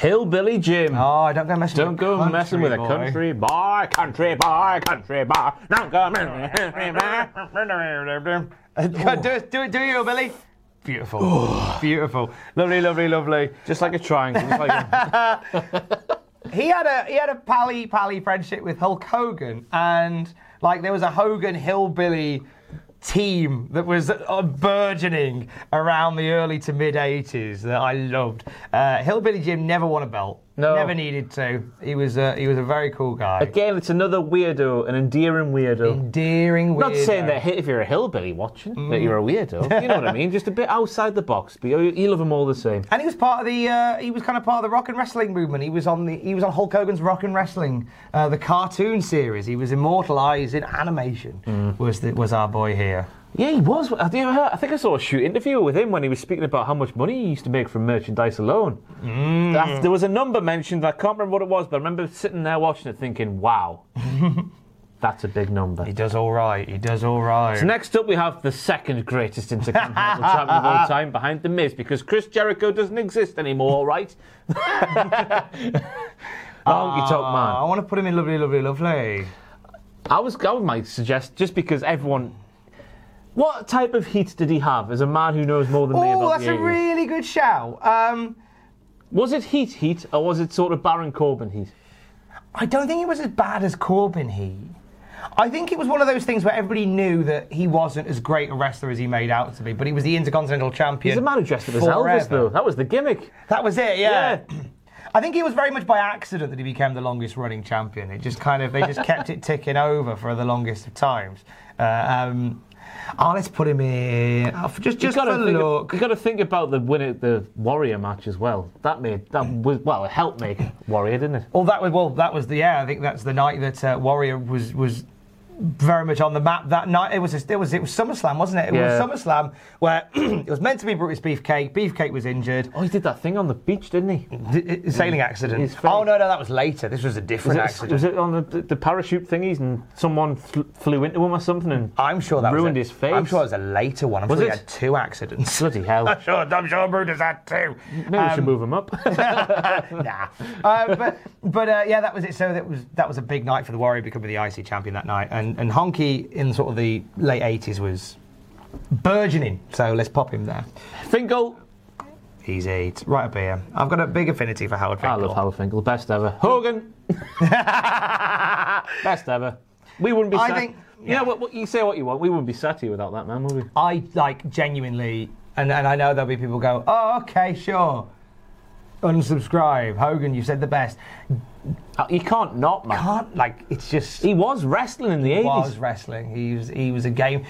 Hillbilly Jim. Oh, don't go messing. Don't with go country messing with a country boy, country boy, country boy. Don't go messing with a country boy. Uh, do it, do it, do you, Billy? Beautiful, *sighs* beautiful, lovely, lovely, lovely. Just like a triangle. like a- *laughs* He had a he had a pally pally friendship with Hulk Hogan, and like there was a Hogan hillbilly team that was uh, burgeoning around the early to mid 80s that I loved. Uh, hillbilly Jim never won a belt. No. Never needed to. He was a, he was a very cool guy. Again, it's another weirdo, an endearing weirdo. Endearing weirdo. Not saying that if you're a hillbilly watching, that you're a weirdo. You know what I mean? Just a bit outside the box, but you, you love them all the same. And he was part of the. Uh, he was kind of part of the rock and wrestling movement. He was on the. He was on Hulk Hogan's Rock and Wrestling, uh, the cartoon series. He was immortalised in animation. Mm. Was the, was our boy here? Yeah, he was. I think, I think I saw a shoot interview with him when he was speaking about how much money he used to make from merchandise alone. That- there was a number mentioned. I can't remember what it was, but I remember sitting there watching it thinking, wow, *laughs* that's a big number. He does all right. He does all right. So next up, we have the second greatest Intercontinental *laughs* Champion of all *laughs* time behind The Miz, because Chris Jericho doesn't exist anymore, right? the honky tonk Ah, I want to put him in lovely, lovely, lovely. I was, I might suggest just because everyone. What type of heat did he have as a man who knows more than me Oh, that's the a 80s? really good shout. Um, Was it heat heat or was it sort of Baron Corbin heat? I don't think it was as bad as Corbin. He. I think it was one of those things where everybody knew that he wasn't as great a wrestler as he made out to be, but he was the Intercontinental Champion. He's a man who dressed up as forever. Elvis, though. That was the gimmick. That was it, yeah. I think it was very much by accident that he became the longest running champion. It just kind of they just kept it ticking over for the longest of times. Uh, um, oh, let's put him in oh, just just for look. You got to think about the winner, the Warrior match as well. That made that was well, it helped make Warrior, didn't it? Well, that was well, that was the yeah. I think that's the night that uh, Warrior was was very much on the map that night. It was a, it was it was SummerSlam, wasn't it? It Yeah. was SummerSlam where *clears throat* it was meant to be Brutus Beefcake. Beefcake was injured. Oh, he did that thing on the beach, didn't he? D- uh, sailing accident. Oh no, no, that was later. This was a Was different it, accident. was it on the, the parachute thingies and someone fl- flew into him or something and I'm sure that ruined a, his face? I'm sure it was a later one. I'm Was sure he it? had two accidents. *laughs* Bloody hell. *laughs* I'm sure, I'm sure Brutus had two. Maybe we should move him up. *laughs* nah. Uh, but but uh, yeah, that was it. So that was that was a big night for the Warrior becoming the IC champion that night, and and Honky in sort of the late '80s was burgeoning. So let's pop him there. Finkel. He's eight, right up here. I've got a big affinity for Howard Finkel. I love Howard Finkel. Best ever. Hogan. *laughs* Best ever. We wouldn't be I sat. think- You know what, what? You say what you want. We wouldn't be sat here without that man, would we? I like genuinely, and, and I know there'll be people go, oh, okay, sure. Unsubscribe. Hogan, you said the best. Uh, You can't not, man. Can't, like, it's just. He was wrestling in the 80s. was wrestling. He was, he was a game.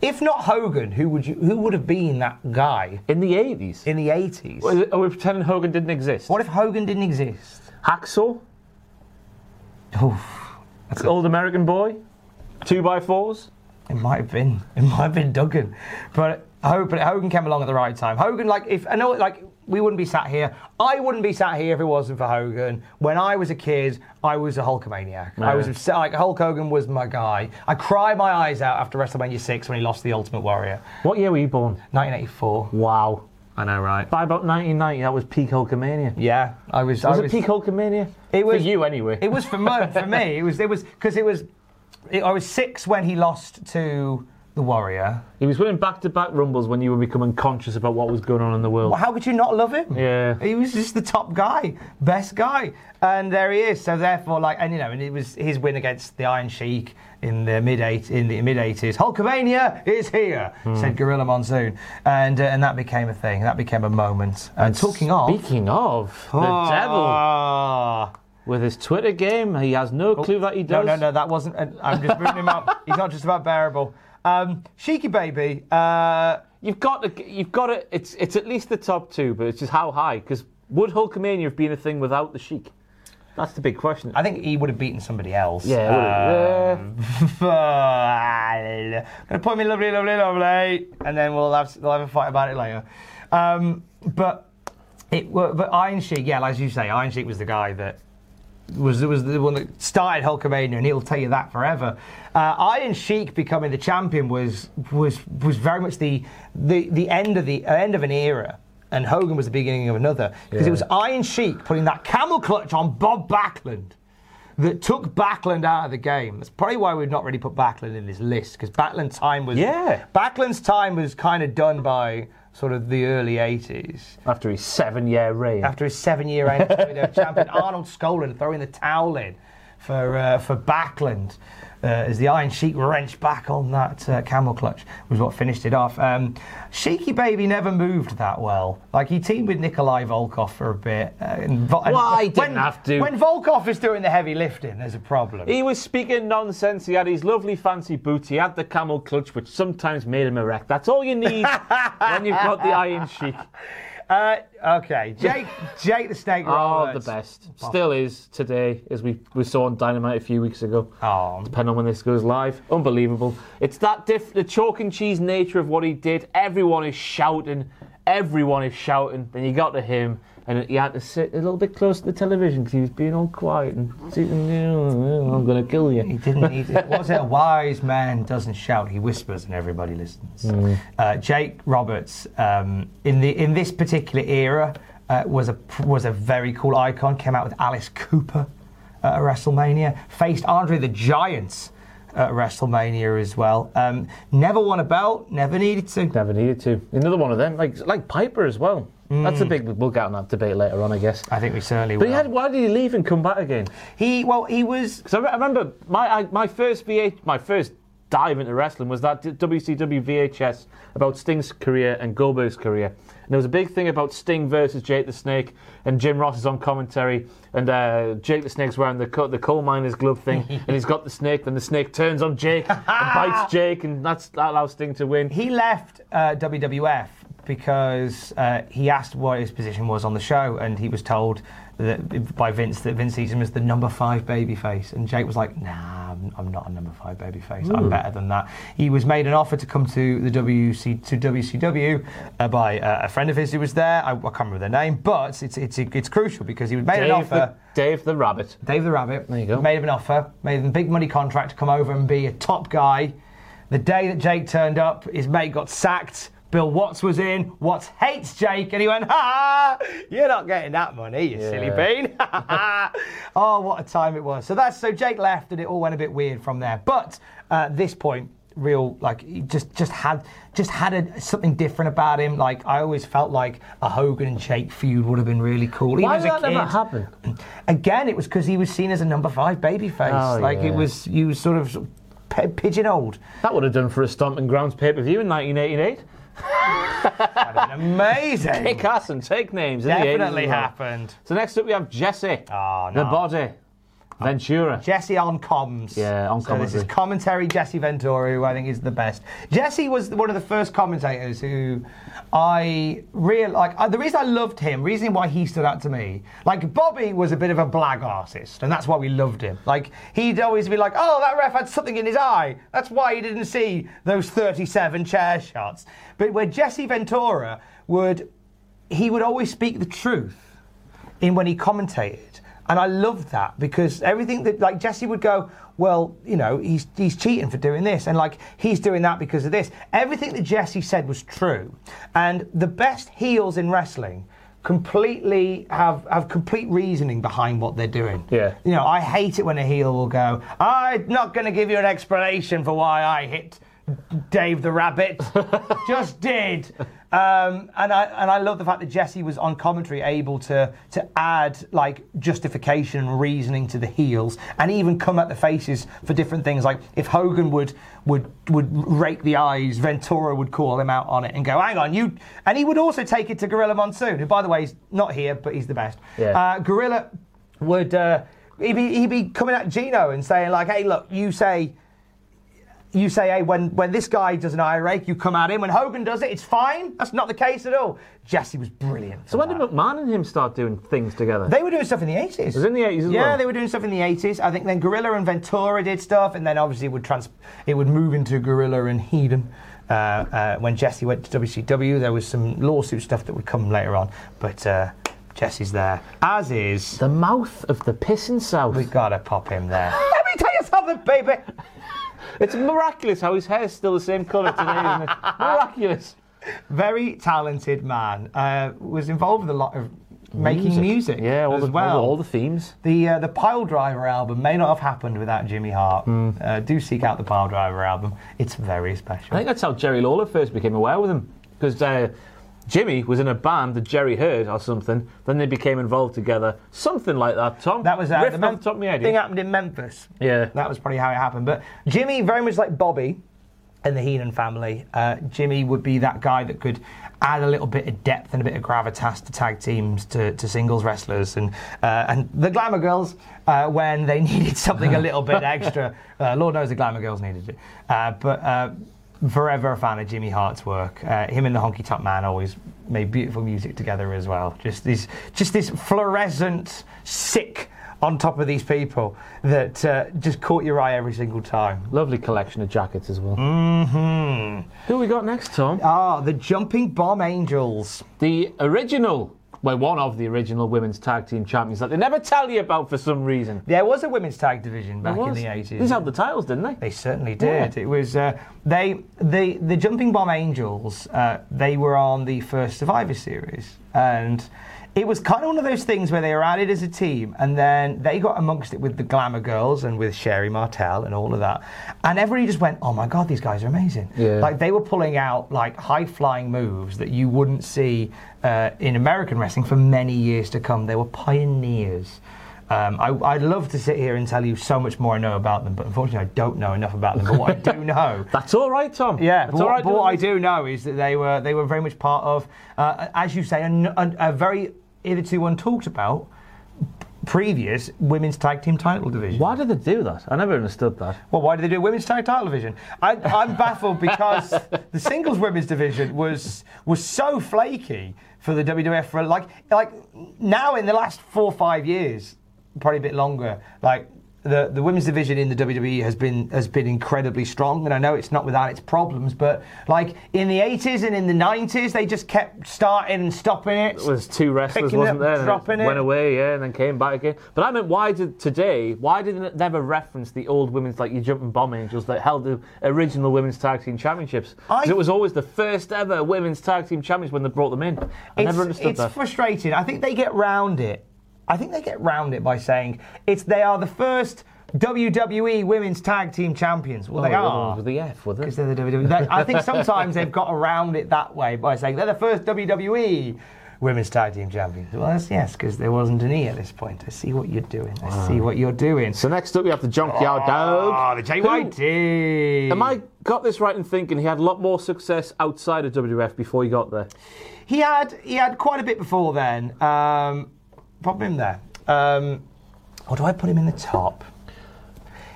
If not Hogan, who would you, who would have been that guy In the 80s. in the 80s? Well, Are we pretending Hogan didn't exist? What if Hogan didn't exist? Hacksaw? Oof, That's Old American boy? Two by fours? it might have been. It might have been Duggan. But Hogan, Hogan came along at the right time. Hogan, like, if I know, like, we wouldn't be sat here. I wouldn't be sat here if it wasn't for Hogan. When I was a kid, I was a Hulkamaniac. I was obs- like Hulk Hogan was my guy. I cried my eyes out after WrestleMania six when he lost the Ultimate Warrior, What year were you born? 1984. Wow. I know, right? By about 1990, that was peak Hulkamania. Yeah, I was. I Was was it peak Hulkamania? It was For you, anyway. It was for me. For me, it was. It was because it was. It, I was six when he lost to the Warrior. He was winning back-to-back rumbles when you were becoming conscious about what was going on in the world. Well, how could you not love him? Yeah. He was just the top guy, best guy, and there he is. So therefore, like, and you know, and it was his win against the Iron Sheik in the mid eight in the mid eighties. Hulkamania is here, Hmm. said Gorilla Monsoon, and uh, and that became a thing. That became a moment. And talking of, Speaking of, the Oh. devil with his Twitter game, he has no clue that he does. No, no, no, that wasn't. uh, I'm just moving him up. *laughs* He's not just about bearable. Um, Sheiky baby. Uh, You've got to, you've got to. It's it's at least the top two, but it's just how high. Because would Hulkamania have been a thing without the Sheik? That's the big question. I think he would have beaten somebody else. yeah, it Um, *laughs* gonna put me lovely, lovely, lovely, and then we'll have we'll have a fight about it later. Um, but it but Iron Sheik, yeah, as you say, Iron Sheik was the guy that was was the one that started Hulkamania, and he'll tell you that forever. Uh, Iron Sheik becoming the champion was was was very much the the, the end of the uh, end of an era. And Hogan was the beginning of another because it was Iron Sheik putting that camel clutch on Bob Backlund that took Backlund out of the game. That's probably why we've not really put Backlund in this list because Backlund's time was Yeah. Backlund's time was kind of done by sort of the early 80s. After his seven-year reign. After his seven-year reign as *laughs* champion, Arnold Skaaland throwing the towel in for uh, for Backlund. Uh, as the Iron Sheik wrenched back on that uh, camel clutch was what finished it off. Um, Sheiky Baby never moved that well. Like he teamed with Nikolai Volkov for a bit. Uh, and Vo- and Why didn't when, have to? When Volkov is doing the heavy lifting, there's a problem. He was speaking nonsense. He had his lovely fancy boots. He had the camel clutch, which sometimes made him erect. That's all you need *laughs* when you've got the Iron Sheik. Uh, okay, Jake, Jake the Snake Oh, the best. Still is today, as we, we saw on Dynamite a few weeks ago. Oh. Depending on when this goes live. Unbelievable. It's that diff- the chalk and cheese nature of what he did. Everyone is shouting. Everyone is shouting. Then you got to him, and he had to sit a little bit close to the television because he was being all quiet and sitting, I'm going to kill you. He didn't need it. Was it a wise man doesn't shout, he whispers and everybody listens. Mm. Uh, Jake Roberts, um, in the in this particular era, uh, was a was a very cool icon. Came out with Alice Cooper at WrestleMania. Faced Andre the Giant at WrestleMania as well. Um, never won a belt. Never needed to. Never needed to. Another one of them, like like Piper as well. That's a big. We'll get on that debate later on, I guess. I think we certainly But will. he had, why did he leave and come back again? he well he was Because I, re- I remember my I, my first VH, my first dive into wrestling was that WCW VHS about Sting's career and Goldberg's career. And there was a big thing about Sting versus Jake the Snake, and Jim Ross is on commentary, and uh, Jake the Snake's wearing the co- the coal miner's glove thing, *laughs* and he's got the snake. Then the snake turns on Jake *laughs* and bites Jake, and that's that allows Sting to win. He left uh, WWF because uh, he asked what his position was on the show, and he was told that, by Vince that Vince sees him as the number five babyface, and Jake was like, "Nah, I'm, I'm not a number five babyface. I'm better than that." He was made an offer to come to the WC to WCW uh, by uh, a friend of his who was there. I, I can't remember their name, but it's it's it's crucial because he was made an offer. the, Dave the Rabbit. Dave the Rabbit. There you go. Made him an offer, made him a big money contract to come over and be a top guy. The day that Jake turned up, his mate got sacked. Bill Watts was in. Watts hates Jake, and he went, "Ha! You're not getting that money, you silly bean." *laughs* oh, what a time it was. So that's so Jake left, and it all went a bit weird from there. But uh, at this point, real like he just just had just had a, something different about him. Like I always felt like a Hogan and Jake feud would have been really cool. Why did that never happen? *clears throat* Again, it was because he was seen as a number five babyface. Oh, like yeah. it was, he was sort of p- pigeonholed. That would have done for a Stomping Grounds pay per view in 1988. Amazing. Kick ass and take names. in the 80s Definitely happened. So next up we have Jesse. Oh, The body. Ventura. Jesse on comms. Yeah, on so this is commentary. Jesse Ventura, who I think is the best. Jesse was one of the first commentators who I real like. Uh, the reason I loved him, reason why he stood out to me, like Bobby was a bit of a blag artist, and that's why we loved him. Like he'd always be like, "Oh, that ref had something in his eye. That's why he didn't see those 37 chair shots." But where Jesse Ventura would he would always speak the truth in when he commentated. And I loved that because everything that like Jesse would go, well, you know, he's he's cheating for doing this, and like he's doing that because of this. Everything that Jesse said was true, and the best heels in wrestling completely have have complete reasoning behind what they're doing. Yeah. You know, I hate it when a heel will go, I'm not going to give you an explanation for why I hit Dave the Rabbit. *laughs* Just did. Um, and I and I love the fact that Jesse was on commentary able to to add like justification and reasoning to the heels, and even come at the faces for different things. Like if Hogan would would would rake the eyes, Ventura would call him out on it and go, "Hang on, you." And he would also take it to Gorilla Monsoon, who, by the way, is not here, but he's the best. Yeah. Uh, Gorilla would uh, he'd be he'd be coming at Gino and saying like, "Hey, look, you say." You say, hey, when, when this guy does an eye rake, you come at him. When Hogan does it, it's fine. That's not the case at all. Jesse was brilliant. So when did McMahon and him start doing things together? They were doing stuff in the 80s. It was in the 80s as well. yeah, well? they were doing stuff in the 80s. I think then Gorilla and Ventura did stuff, and then obviously it would, trans- it would move into Gorilla and Heenan. Uh, uh, when Jesse went to WCW, there was some lawsuit stuff that would come later on. But uh, Jesse's there. As is. the mouth of the pissing south. We've gotta pop him there. Let me tell you something, baby. It's miraculous how his hair's still the same colour today, isn't it? *laughs* Miraculous. very talented man. Uh, was involved with a lot of making music, Yeah, all as the, well. all, the, all the themes. The uh, the Pile Driver album may not have happened without Jimmy Hart. Uh, do seek out the Pile Driver album; it's very special. I think that's how Jerry Lawler first became aware with him. Because uh, Jimmy was in a band that Jerry heard or something. Then they became involved together. Something like that, Tom. that was uh, the off the top of my head. thing yeah. happened in Memphis. Yeah. that was probably how it happened. But Jimmy, very much like Bobby and the Heenan family, uh, Jimmy would be that guy that could add a little bit of depth and a bit of gravitas to tag teams, to, to singles wrestlers, and uh, and the Glamour Girls uh, when they *laughs* needed something a little bit *laughs* extra. Uh, Lord knows the Glamour Girls needed it, uh, but. Forever a fan of Jimmy Hart's work. Uh, him and the Honky Tonk Man always made beautiful music together as well. Just this, just this fluorescent sick on top of these people that uh, just caught your eye every single time. Lovely collection of jackets as well. Mm-hmm. Who we got next, Tom? Ah, the Jumping Bomb Angels. The original, well, one of the original women's tag team champions that they never tell you about for some reason. There was a women's tag division back in the 80s. These held the titles, didn't they? They certainly did. Yeah. It was uh, they the the Jumping Bomb Angels. Uh, they were on the first Survivor Series, and it was kind of one of those things where they were added as a team, and then they got amongst it with the Glamour Girls and with Sherri Martel and all of that, and everybody just went, "Oh my God, these guys are amazing!" Yeah. Like they were pulling out like high flying moves that you wouldn't see uh, in American wrestling for many years to come. They were pioneers. Um, I, I'd love to sit here and tell you so much more I know about them, but unfortunately, I don't know enough about them. But what I do *laughs* know, That's all right, Tom. yeah, That's but, all what, but what I do know is that they were they were very much part of, uh, as you say, a very hitherto untalked about previous women's tag team title division. Why did they do that? I never understood that. Well, why did they do women's tag title division? I, I'm baffled because *laughs* the singles women's division was was so flaky for the WWF for like like now in the last four or five years, probably a bit longer. Like the the women's division in the WWE has been has been incredibly strong, and I know it's not without its problems, but like in the 80s and in the 90s, they just kept starting and stopping it. There was two wrestlers, wasn't there? dropping it. Went away, yeah, and then came back again. But I meant, why did today? Why didn't it never reference the old women's like your jumping bomb angels that held the original women's tag team championships? I- it was always the first ever women's tag team champions when they brought them in. I never understood it's that. frustrating. I think they get round it. I think they get round it by saying it's they are the first WWE Women's Tag Team Champions. Well, Oh, they the are. with the F, were they? Because they're the WWE. That- I think sometimes they've got around it that way by saying they're the first WWE Women's Tag Team Champions. Well, that's yes, because there wasn't an E at this point. I see what you're doing. I see what you're doing. So next up we have the Junkyard Dog. Oh, the Who- JYD. Am I got this right in thinking he had a lot more success outside of WWF before he got there? He had he had quite a bit before then. Um, pop him there. Um, or do I put him in the top?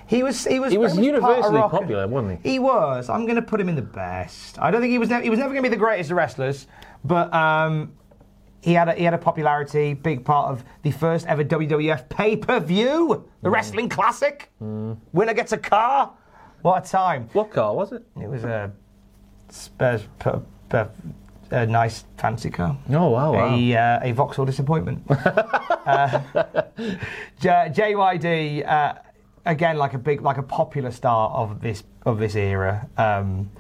He was he was He was very part of universally popular, wasn't he? He was. I'm going to put him in the best. I don't think he was. Ne- he was never going to be the greatest of wrestlers, but um, he had a, he had a popularity. Big part of the first ever WWF pay per view, the Mm. Wrestling Classic. Winner gets a car. What a time! What car was it? It was a Spurs. A nice fancy car. Oh wow! wow. A, uh, a Vauxhall disappointment. *laughs* uh, J- JYD uh, again, like a big, like a popular star of this of this era. Um,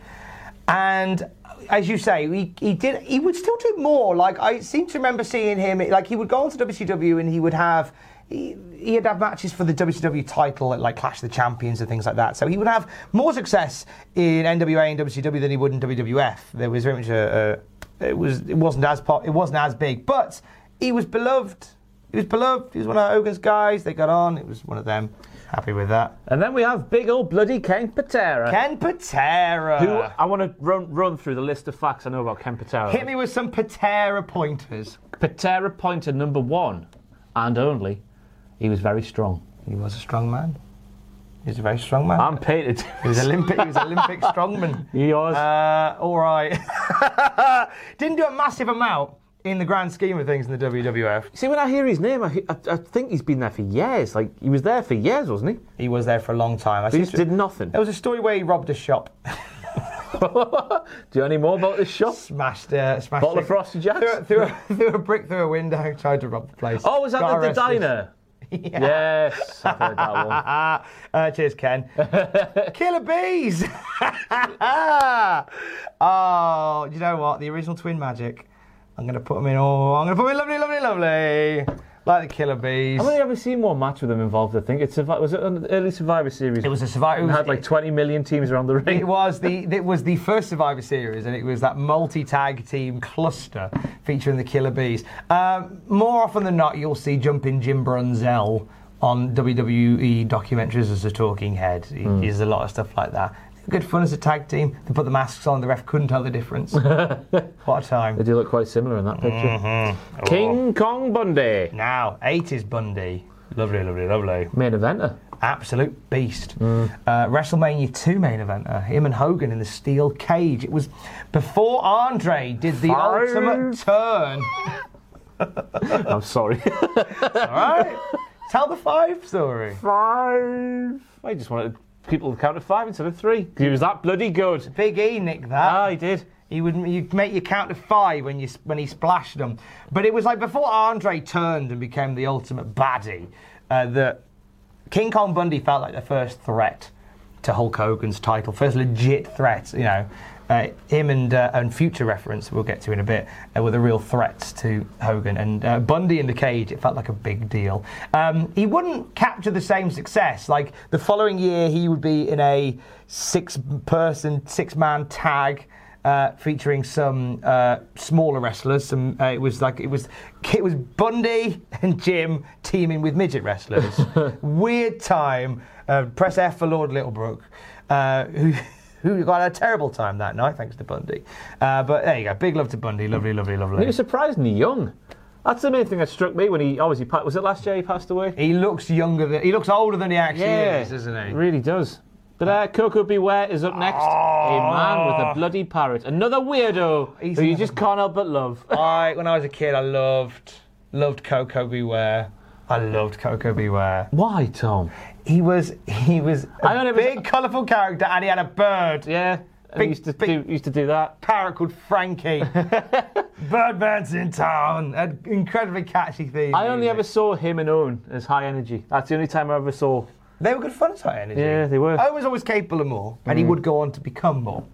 and as you say, he, he did. He would still do more. Like I seem to remember seeing him. Like he would go onto WCW and he would have. He, he'd have matches for the WCW title at like Clash of the Champions and things like that. So he would have more success in NWA and WCW than he would in WWF. There was very much a, a it was it wasn't as pop, it wasn't as big, but he was beloved. He was beloved. He was one of Hogan's guys. They got on. It was one of them. Happy with that. And then we have big old bloody Ken Patera. Ken Patera. Who I want to run, run through the list of facts I know about Ken Patera. Hit me with some Patera pointers. Patera pointer number one, and only, he was very strong. He was a strong man. He was a very strong man. I'm painted. he was Olympic. He was Olympic *laughs* strongman. He was. Uh, all right. *laughs* Didn't do a massive amount in the grand scheme of things in the WWF. See, when I hear his name, I, I, I think he's been there for years. Like he was there for years, wasn't he? He was there for a long time. I He just did nothing. There was a story where he robbed a shop, *laughs* Do you know any more about this shop? smashed, uh, smashed. Bottle it, of Frosty Jacks? Threw, threw, a, threw a brick through a window, tried to rob the place. Oh, was that Got the, the diner? *laughs* Yes, I've heard that one. *laughs* uh, cheers, Ken. *laughs* Killer bees. oh, you know what? The original Twin Magic. I'm going to put them in. Oh, I'm going to put them in lovely, lovely, lovely. Like the Killer bees. I've only ever seen one match with them involved. I think it's Survi- was it an early Survivor Series? It was a Survivor. It It was, had like 20 million teams around the ring. It was the it was the first Survivor Series, and it was that multi-tag team cluster featuring the Killer Bees. Um, more often than not, you'll see jumping Jim Brunzell on WWE documentaries as a talking head. He Hmm. he does a lot of stuff like that. Good fun as a tag team. They put the masks on, the ref couldn't tell the difference. *laughs* what a time. They do look quite similar in that picture. Mm-hmm. King Kong Bundy, Now, 80s Bundy. Lovely, lovely, lovely. main eventer. absolute beast. Uh, WrestleMania 2 main eventer, him and Hogan in the steel cage. It was before Andre did the Five. ultimate turn. *laughs* I'm sorry. *laughs* All right, tell the five story. five. I just wanted people to count to five instead of three. He was that bloody good. Big E nicked that. Ah, he did. He would you'd make you count to five when you when he splashed them. But it was like before Andre turned and became the ultimate baddie uh, that King Kong Bundy felt like the first threat to Hulk Hogan's title, first legit threat. You know, uh, him and uh, and future reference we'll get to in a bit uh, were the real threats to Hogan and uh, Bundy in the cage. It felt like a big deal. Um, he wouldn't capture the same success. Like the following year, he would be in a six-person, six-man tag uh, featuring some uh, smaller wrestlers. Some uh, it was like it was it was Bundy and Jim teaming with midget wrestlers. *laughs* Weird time. Uh, press F for Lord Littlebrook, uh, who. Who got a terrible time that night, thanks to Bundy. Uh, but there you go. Big love to Bundy. Lovely, lovely, He lovely. was surprisingly young. That's the main thing that struck me when he obviously pa- was it last year he passed away. He looks younger than he looks older than he actually is, doesn't he? Really does. But uh, Koko B. Ware is up next. A man with a bloody parrot. Another weirdo He's who you just can't help but love. *laughs* I, when I was a kid, I loved loved Koko B. Ware. I loved Koko B. Ware. Why, Tom? He was he was a only was- big, colourful character, and he had a bird. Yeah. Big- he used to big- do used to do that. Parrot called Frankie. *laughs* Birdman's in town. An incredibly catchy theme. I only music. ever saw him and Owen as high energy. That's the only time I ever saw. They were good fun as high energy. Yeah, they were. Owen was always capable of more, and he would go on to become more.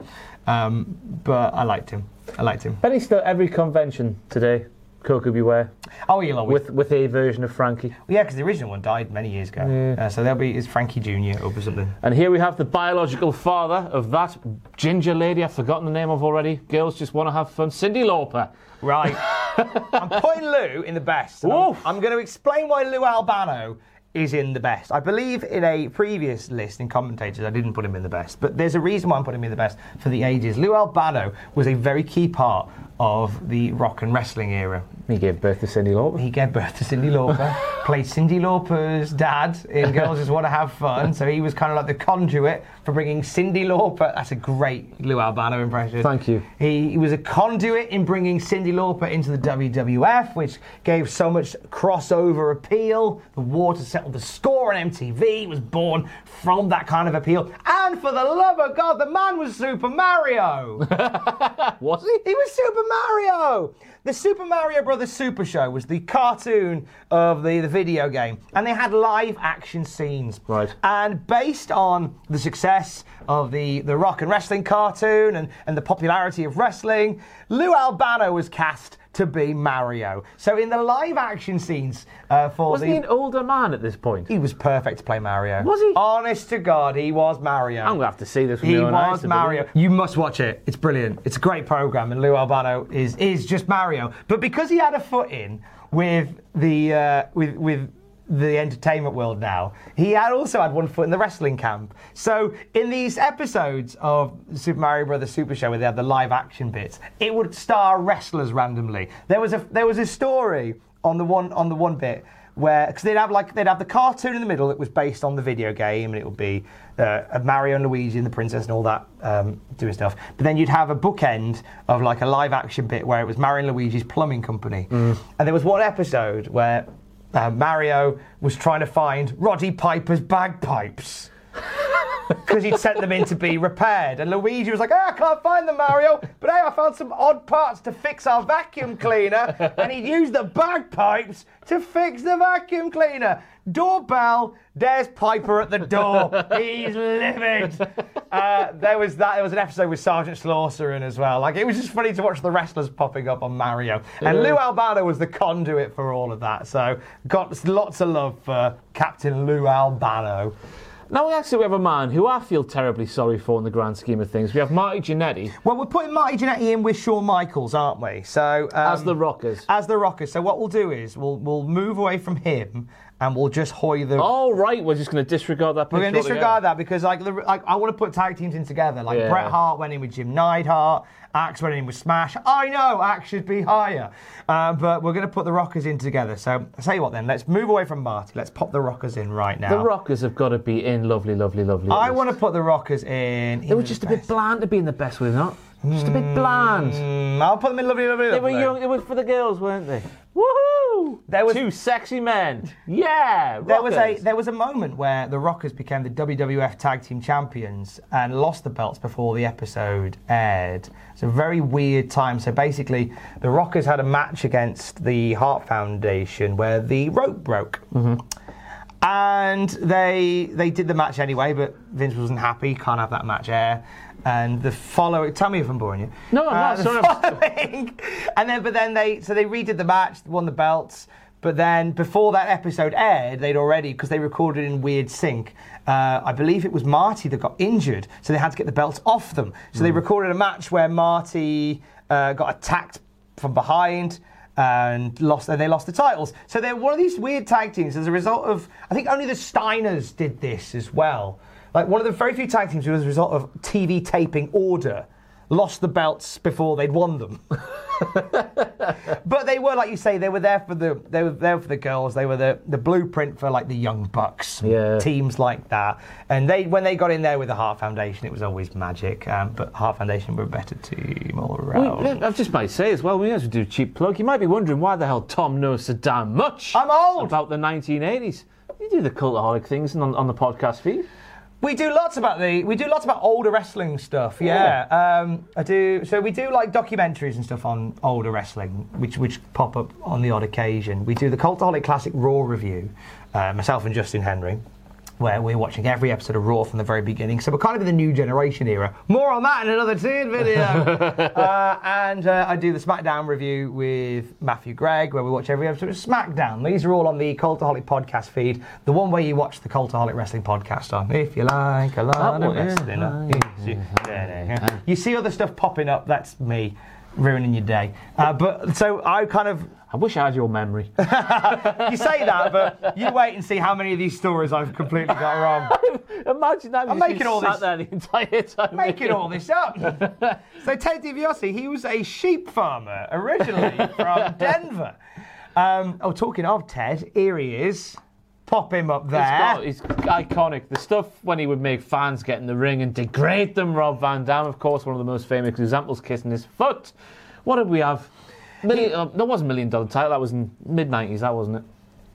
Um, but I liked him. I liked him. Benny's still at every convention today. Koko B. Ware Oh, you'll always. with with a version of Frankie. yeah, because the original one died many years ago. Uh, so there'll be is Frankie Junior or something. And here we have the biological father of that ginger lady I've forgotten the name of already. Girls just want to have fun. Cyndi Lauper. Right. *laughs* I'm putting Lou in the best. I'm, I'm going to explain why Lou Albano is in the best. I believe in a previous list in commentators, I didn't put him in the best, but there's a reason why I'm putting him in the best for the ages. Lou Albano was a very key part of the rock and wrestling era. He gave birth to Cyndi Lauper. He gave birth to Cyndi Lauper, *laughs* played Cyndi Lauper's dad in *laughs* Girls Just Want to Have Fun. So he was kind of like the conduit for bringing Cyndi Lauper. That's a great Lou Albano impression. Thank you. He, he was a conduit in bringing Cyndi Lauper into the WWF, which gave so much crossover appeal. The war to settle the score on MTV was born from that kind of appeal. And for the love of God, the man was Super Mario. *laughs* Was he? He was Super Mario! The Super Mario Brothers Super Show was the cartoon of the, the video game, and they had live action scenes. Right. And based on the success of the, the rock and wrestling cartoon and, and the popularity of wrestling, Lou Albano was cast to be Mario. So in the live action scenes uh, for Wasn't the. he an older man at this point? he was perfect to play Mario. Was he? Honest to God, he was Mario. I'm gonna have to see this. With He was Mario. You must watch it. It's brilliant. It's a great program, and Lou Albano is is just Mario. But because he had a foot in with the uh, with with the entertainment world now, he had also had one foot in the wrestling camp. So in these episodes of Super Mario Brothers Super Show, where they had the live action bits, it would star wrestlers randomly. There was a there was a story on the one on the one bit where because they'd have like they'd have the cartoon in the middle that was based on the video game, and it would be uh, Mario and Luigi and the princess and all that um, doing stuff. But then you'd have a bookend of like a live action bit where it was Mario and Luigi's plumbing company, and there was one episode where uh, Mario was trying to find Roddy Piper's bagpipes. Because he'd sent them in to be repaired. And Luigi was like, ah, I can't find them, Mario. But hey, I found some odd parts to fix our vacuum cleaner. and he'd used the bagpipes to fix the vacuum cleaner. Doorbell, there's Piper at the door. He's livid. Uh, there was that. There was an episode with Sergeant Slaughter in as well. Like it was just funny to watch the wrestlers popping up on Mario. And Lou Albano was the conduit for all of that. So got lots of love for Captain Lou Albano. Now we actually have a man who I feel terribly sorry for in the grand scheme of things. We have Marty Jannetty Well, we're putting Marty Jannetty in with Shawn Michaels, aren't we? So um, as the Rockers. as the Rockers. So what we'll do is we'll we'll move away from him and we'll just hoy the. All right, we're just going to disregard that. We're going to disregard that because like, the, like I want to put tag teams in together. Like Yeah. Bret Hart went in with Jim Neidhart, Axe went in with Smash. I know Axe should be higher, uh, but we're going to put the Rockers in together. So I tell you what, then let's move away from Marty. Let's pop the Rockers in right now. The Rockers have got to be in lovely, lovely, lovely. I want to put the Rockers in. They were just a bit bland to be in the best, were they not? Just a bit bland. Mm, I'll put them in lovely, lovely. They were young. It was for the girls, weren't they? Woohoo! There was- two sexy men. Yeah. There was a there was a moment where the Rockers became the WWF Tag Team Champions and lost the belts before the episode aired. It's a very weird time. So basically, the Rockers had a match against the Hart Foundation where the rope broke. Mm-hmm. And they they did the match anyway, but Vince wasn't happy. Can't have that match air. And the following, tell me if I'm boring you. No, I'm not, the sorry, *laughs* following, and then but then they so they redid the match, won the belts. But then before that episode aired, they'd already because they recorded in weird sync. Uh, I believe it was Marty that got injured, so they had to get the belts off them. So they recorded a match where Marty uh, got attacked from behind and lost, and they lost the titles. So they're one of these weird tag teams as a result of. I think only the Steiners did this as well. Like one of the very few tag teams who, as a result of TV taping order, lost the belts before they'd won them. *laughs* but they were, like you say, they were there for the they were there for the girls. They were the, the blueprint for like the young bucks, Yeah. teams like that. And they when they got in there with the Hart Foundation, it was always magic. Um, but Hart Foundation were a better team all around. We, I've just might say as well, we have to do a cheap plug. You might be wondering why the hell Tom knows so damn much I'm old. about the 1980s. You do the cultaholic things on, on the podcast feed. We do lots about the we do lots about older wrestling stuff. Yeah, um, I do. So we do like documentaries and stuff on older wrestling, which which pop up on the odd occasion. We do the Cultaholic Classic Raw review, uh, myself and Justin Henry. Where we're watching every episode of Raw from the very beginning. So we're kind of in the new generation era. More on that in another teen video. *laughs* uh, and uh, I do the SmackDown review with Matthew Gregg, where we watch every episode of SmackDown. These are all on the Cultaholic podcast feed, the one where you watch the Cultaholic Wrestling podcast on. If you like a lot of wrestling, you see other stuff popping up. That's me ruining your day. Uh, but so I kind of I wish I had your memory. *laughs* you say that, but you wait and see how many of these stories I've completely got wrong. *laughs* Imagine that. I'm making all this- there the entire time. making all this up. *laughs* so Ted DiBiase, he was a sheep farmer originally from Denver. Um, oh, talking of Ted, here he is. Pop him up there. He's, got, he's iconic. The stuff when he would make fans get in the ring and degrade them. Rob Van Dam, of course, one of the most famous examples, kissing his foot. What did we have? Million, uh, that wasn't million dollar title. That was in mid nineties. That wasn't it.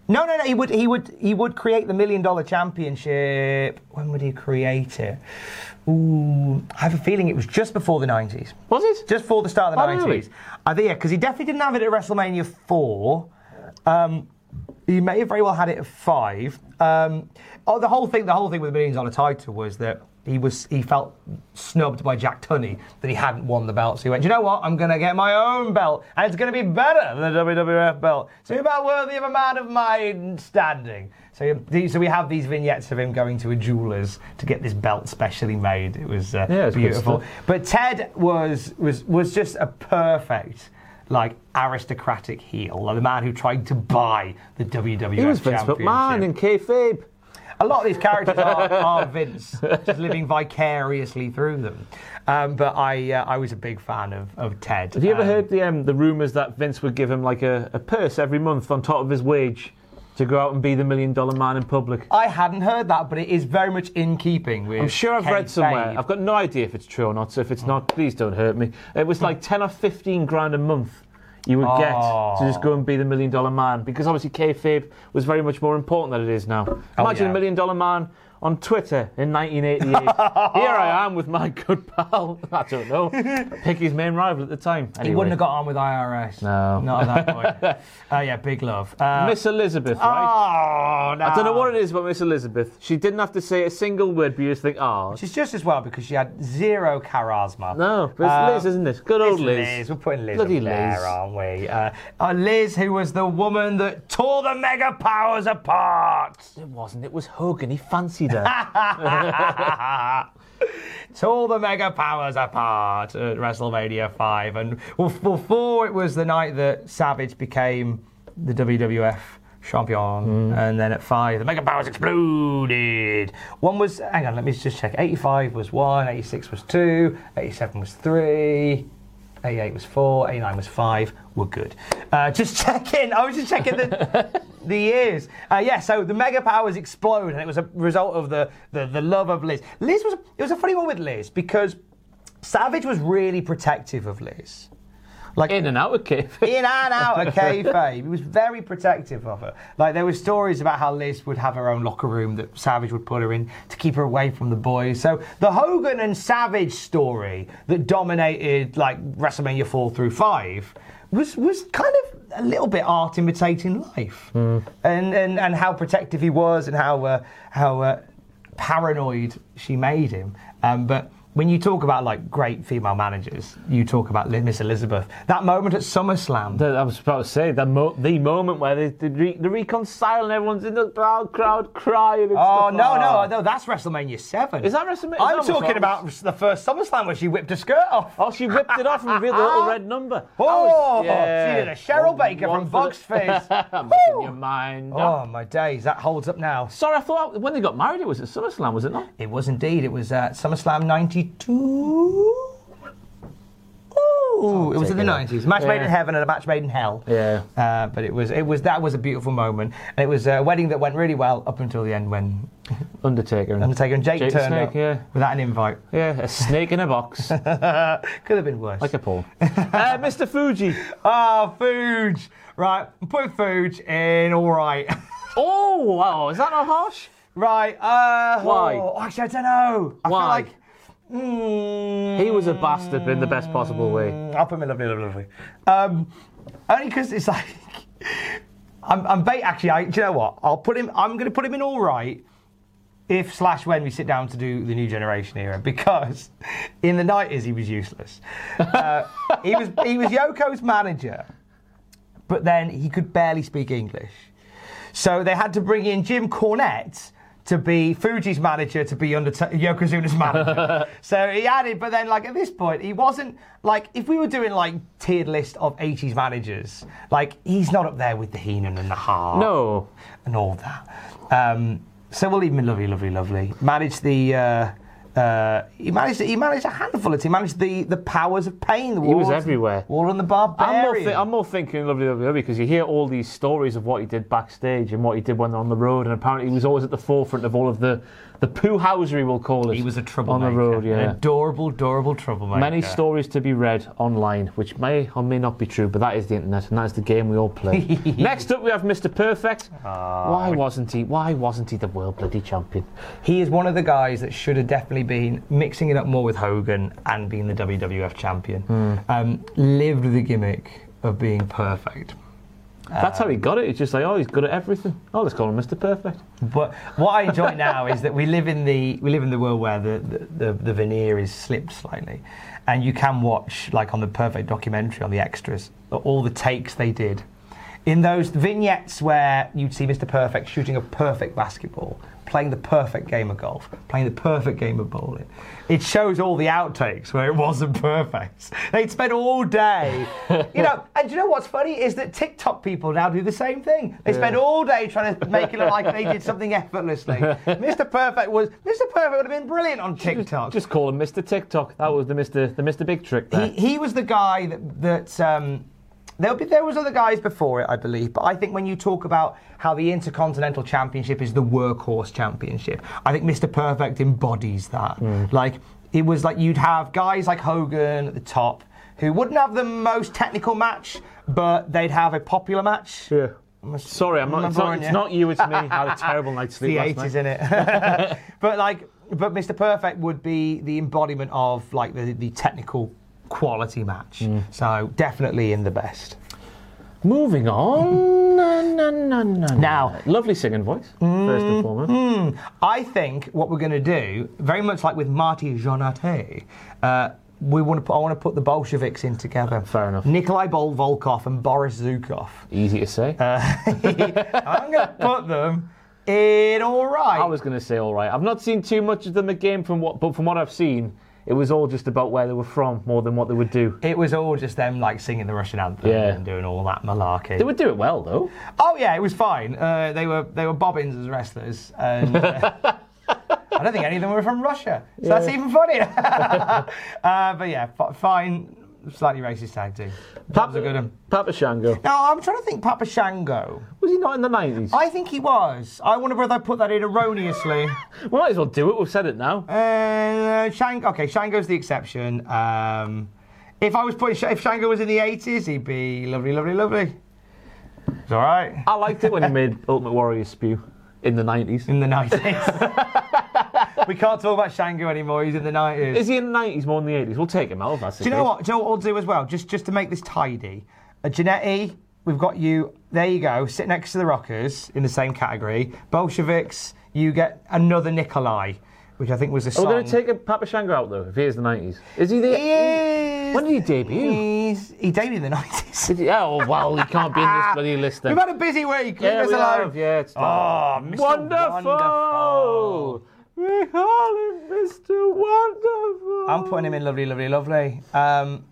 No, no, no. He would, he would, he would create the million dollar championship. When would he create it? Ooh, I have a feeling it was just before the nineties. Was it? Just before the start of the Oh, really? nineties. I think yeah, because he definitely didn't have it at WrestleMania four. Um, he may have very well had it at five. Um, oh, the whole thing, the whole thing with the millions a title was that he was he felt snubbed by Jack Tunney that he hadn't won the belt. So he went, you know what? I'm going to get my own belt, and it's going to be better than the WWF belt. So about worthy of a man of my standing. So, so we have these vignettes of him going to a jeweler's to get this belt specially made. It was uh, Yeah, beautiful. But Ted was was was just a perfect. Like aristocratic heel, like the man who tried to buy the WWF He was Vince. McMahon in kayfabe. A lot of these characters are, are Vince, just living vicariously through them. Um, but I, uh, I was a big fan of, of Ted. Have you ever Um, heard the um, the rumours that Vince would give him like a, a purse every month on top of his wage to go out and be the million dollar man in public? I hadn't heard that, but it is very much in keeping with. I'm sure I've read somewhere. I've got no idea if it's true or not. So if it's not, please don't hurt me. It was like ten or fifteen grand a month you would get to just go oh. and be the million dollar man because obviously kayfabe was very much more important than it is now. Oh, Imagine yeah. a million dollar man on Twitter in 1988. *laughs* Here I am with my good pal. *laughs* I don't know. Pick his main rival at the time. He wouldn't have got on with IRS. No. Not at that point. uh, *laughs* yeah, big love. Uh, Miss Elizabeth, right? Oh, no. I don't know what it is about Miss Elizabeth. She didn't have to say a single word, but you just think, oh, She's just as well because she had zero charisma. no, but it's Uh, Liz, isn't it? Good old It's Liz. Liz. We're putting Liz Bloody up there, aren't we? Uh, uh, Liz, who was the woman that tore the mega powers apart. It wasn't. It was Hogan. He fancied her. *laughs* tore the mega powers apart at WrestleMania 5. And before it was the night that Savage became the WWF champion. Mm. And then at 5, the mega powers exploded. One was, hang on, let me just check. 85 was 1, 86 was 2, 87 was 3. 88 was 4, A9 was 5. We're good. Uh, just *laughs* checking. I was just checking the, *laughs* the years. Uh, yeah, so the mega powers explode, and it was a result of the, the, the love of Liz. Liz was, it was a funny one with Liz because Savage was really protective of Liz. Like In and out of kayfabe. *laughs* in and out of *laughs* kayfabe. He was very protective of her. Like there were stories about how Liz would have her own locker room that Savage would put her in to keep her away from the boys. So the Hogan and Savage story that dominated like WrestleMania four through five was was kind of a little bit art imitating life, and, and and how protective he was and how uh, how uh, paranoid she made him. Um, but when you talk about like great female managers, you talk about Miss Elizabeth. That moment at SummerSlam. The- I was about to say the, mo- the moment where they, they, re- they reconcile and everyone's in the crowd, crowd crying. And Oh no, no, no! That's WrestleMania Seven. Is that WrestleMania- I'm that talking about the first SummerSlam where she whipped her skirt off. Oh, she whipped it off and revealed the little red number. *laughs* Oh, was- yeah. she did a Cheryl One- Baker from the- Fizz. *laughs* I'm your mind. Oh my days, that holds up now. Sorry, I thought when they got married it was at SummerSlam, was it not? It was indeed. It was uh, SummerSlam '92. Ooh, it was in the nineties. Match made in heaven and a match made in hell. Yeah. Uh, but it was, it was that was a beautiful moment, and it was a wedding that went really well up until the end when *laughs* Undertaker. And Undertaker and Jake, Jake turned Snake, up yeah. without an invite. Yeah, a snake in a box, *laughs* Could have been worse. like a pole. *laughs* uh, Mr. Fuji. Ah, Fuge. Right, I'm putting Fuge in all right. Oh, wow, is that not harsh? right, uh. Why? oh, actually, I don't know. I Why? feel like. Mm, He was a bastard, but in the best possible way. I'll put him in lovely, lovely, lovely. Um, only because it's like. *laughs* I'm, I'm bait. Actually, I, do you know what? I'll put him. I'm going to put him in all right. If slash when we sit down to do the new generation era, because *laughs* in the nineties he was useless. Uh, he was he was Yoko's manager, but then he could barely speak English. So they had to bring in Jim Cornette to be Fuji's manager, to be under Yokozuna's manager. *laughs* so he added, but then like at this point, he wasn't like if we were doing like tiered list of 80s managers, like he's not up there with the Heenan and the Hart No. and all that. Um, so we'll leave him in lovely, lovely, lovely. Manage the uh, Uh, he managed. He managed a handful of. He managed the, the powers of pain. The He was everywhere. War on the I'm more, thi- I'm more thinking lovely, lovely, lovely because you hear all these stories of what he did backstage and what he did when they're on the road, and apparently he was always at the forefront of all of the the poo housery, we'll call it. he was a troublemaker. on the road. An Yeah, adorable, adorable troublemaker. many stories to be read online, which may or may not be true, but that is the internet, and that's the game we all play. *laughs* Next up, we have Mr. Perfect. Ah, Why wasn't he? Why wasn't he the world bloody champion? He is one of the guys that should have definitely been mixing it up more with Hogan and being the WWF champion. Hmm. Um, lived the gimmick of being perfect. That's how he got it. It's just like, oh, he's good at everything. Oh, let's call him Mr. Perfect. But what I enjoy now is that we live in the we live in the world where the, the, the, the veneer is slipped slightly, and you can watch like on the perfect documentary on the extras all the takes they did. In those vignettes where you'd see Mr. Perfect shooting a perfect basketball, playing the perfect game of golf, playing the perfect game of bowling, it shows all the outtakes where it wasn't perfect. They'd spend all day, you know. *laughs* And you know what's funny is that TikTok people now do the same thing. They spend all day trying to make it look like they did something effortlessly. *laughs* Mr. Perfect was Mr. Perfect would have been brilliant on TikTok. Just call him Mr. TikTok. That was the Mr. the Mr. Big Trick there. He, he was the guy that, that um, there'll be, there was other guys before it, I believe. But I think when you talk about how the Intercontinental Championship is the workhorse championship, I think Mr. Perfect embodies that. Hmm. Like it was like you'd have guys like Hogan at the top who wouldn't have the most technical match, but they'd have a popular match. Yeah. Sorry, I'm not. It's not, it's you. not you. It's me. I had a *laughs* terrible night's sleep the last eighties night. in it. but like, but Mr. Perfect would be the embodiment of like the, the technical quality match. Mm. So definitely in the best. Moving on. *laughs* Na, na, na, na, Now- lovely singing voice. First and foremost. I think what we're going to do, very much like with Marty Jannetty, uh, we want to put, I want to put the Bolsheviks in together. Fair enough. Nikolai Bol- Volkov and Boris Zhukov. Easy to say. Uh, *laughs* I'm going to put them in all right. I was going to say all right. I've not seen too much of them again from what, but from what I've seen, it was all just about where they were from more than what they would do. It was all just them like singing the Russian anthem Yeah. and doing all that malarkey. They would do it well though. Oh yeah, it was fine. Uh, they were they were bobbins as wrestlers, and uh, *laughs* I don't think any of them were from Russia, so that's even funnier. *laughs* uh, but yeah, f- fine. Slightly racist tag team. That was a good one. Papa Shango. Now I'm trying to think. Papa Shango. Was he not in the 90s? I think he was. I wonder whether I put that in erroneously. We *laughs* might as well do it. We've said it now. Uh, Shang. Okay, Shango's the exception. Um, if I was putting, if Shango was in the 80s, he'd be lovely, lovely, lovely. It's all right. I liked it when he made *laughs* Ultimate Warrior spew in the 90s. in the 90s. *laughs* we can't talk about Shango anymore. He's in the 90s. Is he in the 90s more than the 80s? We'll take him out if that's the do you know what? Do you know what we'll do as well? Just just to make this tidy. Uh, Jannetty, we've got you. There you go. Sit next to the Rockers in the same category. Bolsheviks, you get another Nikolai, which I think was a Are song. we going to take a Papa Shango out though, if he is the 90s? Is he the. He is. When did he debut? He's, he debuted in the 90s. Did he? Oh, well, he can't be in this bloody *laughs* list then. We've had a busy week. Leave yeah, us we alone. have, yeah, it's Oh, Mr. Wonderful! Wonderful. We call him Mr. Wonderful. I'm putting him in lovely, lovely, lovely. Um,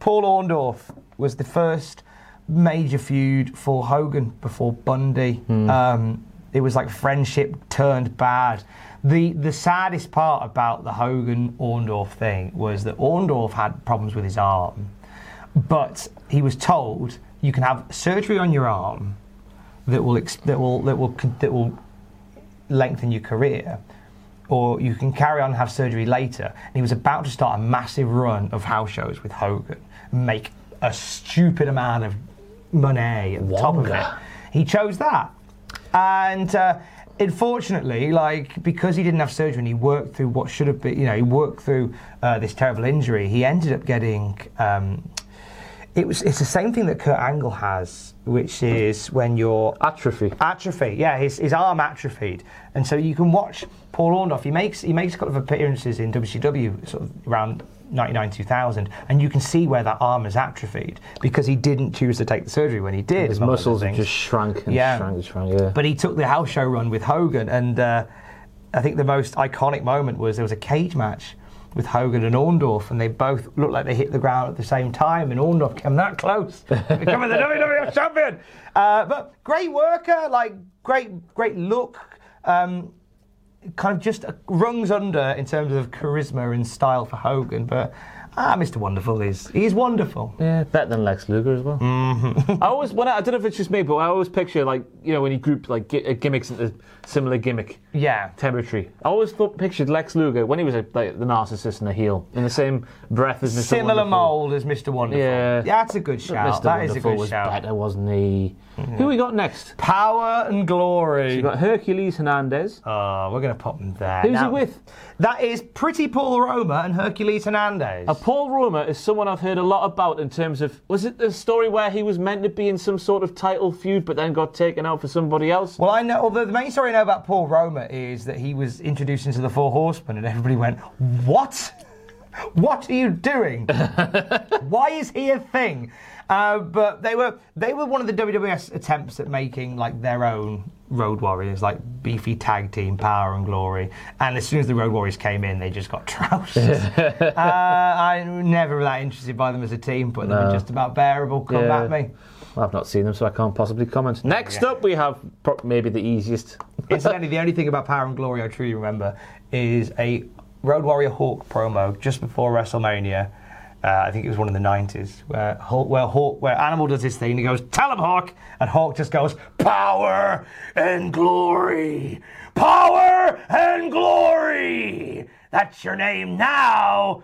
Paul Orndorff was the first major feud for Hogan before Bundy. Um, it was like friendship turned bad. The the saddest part about the Hogan Orndorff thing was that Orndorff had problems with his arm, but he was told you can have surgery on your arm that will that will that will that will lengthen your career, or you can carry on and have surgery later. And he was about to start a massive run of house shows with Hogan, make a stupid amount of money at the top of it. He chose that, and. Uh, Unfortunately, like because he didn't have surgery and he worked through what should have been, you know, he worked through uh, this terrible injury. He ended up getting um, it was it's the same thing that Kurt Angle has, which is when you're Atrophy. atrophy. Yeah, his, his arm atrophied, and so you can watch Paul Orndorff. He makes he makes a couple of appearances in WCW sort of around 99 2000, and you can see where that arm is atrophied because he didn't choose to take the surgery when he did. His muscles just shrank and Yeah. shrank and shrank, yeah. But he took the house show run with Hogan, and uh, I think the most iconic moment was there was a cage match with Hogan and Orndorff, and they both looked like they hit the ground at the same time, and Orndorff came that close, *laughs* becoming the WWF champion. Uh, but great worker, like great, great look. Um, kind of just rungs under in terms of charisma and style for Hogan. But ah, Mr. Wonderful is he's wonderful. Yeah, better than Lex Luger as well. Mm-hmm. *laughs* I always, when I, I don't know if it's just me, but I always picture like you know when you group like gi- uh, gimmicks into similar gimmick Yeah. territory. I always thought pictured Lex Luger when he was a, like the narcissist and the heel in the same breath as Mr. Similar Wonderful. mould as Mr. Wonderful. Yeah. that's a good But shout. Mr. That is a good was shout. better, wasn't he? Who we got next? Power and glory. You got Hercules Hernandez. Oh, we're going to pop them there. Who's Now, he with? That is Pretty Paul Roma and Hercules Hernandez. Uh, Paul Roma is someone I've heard a lot about in terms of was it the story where he was meant to be in some sort of title feud but then got taken out for somebody else? Well, I know. Although the main story I know about Paul Roma is that he was introduced into the Four Horsemen, and everybody went, "What? What are you doing? *laughs* Why is he a thing?" Uh, but they were they were one of the WWS attempts at making like their own Road Warriors, like beefy tag team, Power and Glory. And as soon as the Road Warriors came in, they just got *laughs* trounced. *laughs* uh, I'm never that interested by them as a team, but they were just about bearable. Come Yeah. at me. I've not seen them, so I can't possibly comment. Next up, we have maybe the easiest. *laughs* Incidentally, the only thing about Power and Glory I truly remember is a Road Warrior Hawk promo just before WrestleMania. Uh, I think it was one of the 90s where Hawk, where Hawk, where Animal does his thing. and He goes, "Tell him, Hawk," and Hawk just goes, "Power and glory, power and glory. That's your name now,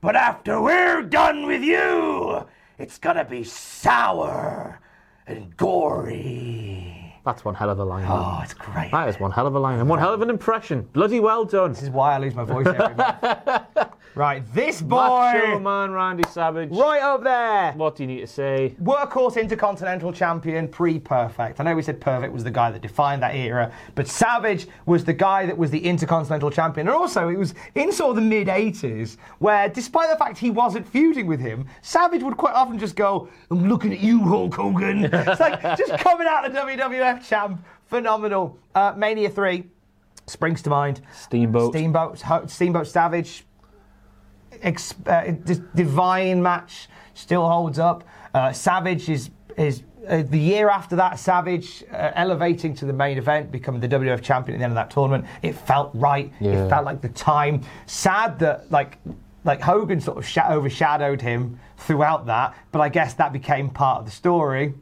but after we're done with you, it's gonna be sour and gory." That's one hell of a line. Oh, it's great. That is one hell of a line and one hell of an impression. Bloody well done. This is why I lose my voice every *laughs* month. Right, this Macho boy, Man Randy Savage. right up there. What do you need to say? Workhorse Intercontinental Champion, pre-perfect. I know we said Perfect was the guy that defined that era, but Savage was the guy that was the Intercontinental Champion. And also, it was in sort of the mid 80s, where despite the fact he wasn't feuding with him, Savage would quite often just go, I'm looking at you, Hulk Hogan. *laughs* it's like just coming out of the WWF champ. Phenomenal. Uh, Mania 3 springs to mind. Steamboat. Steamboat, Steamboat Savage, uh, d- divine match still holds up. Uh, Savage is is uh, the year after that. Savage uh, elevating to the main event, becoming the WWF champion at the end of that tournament. It felt right. Yeah. It felt like the time. Sad that like like Hogan sort of sha- overshadowed him throughout that, but I guess that became part of the story.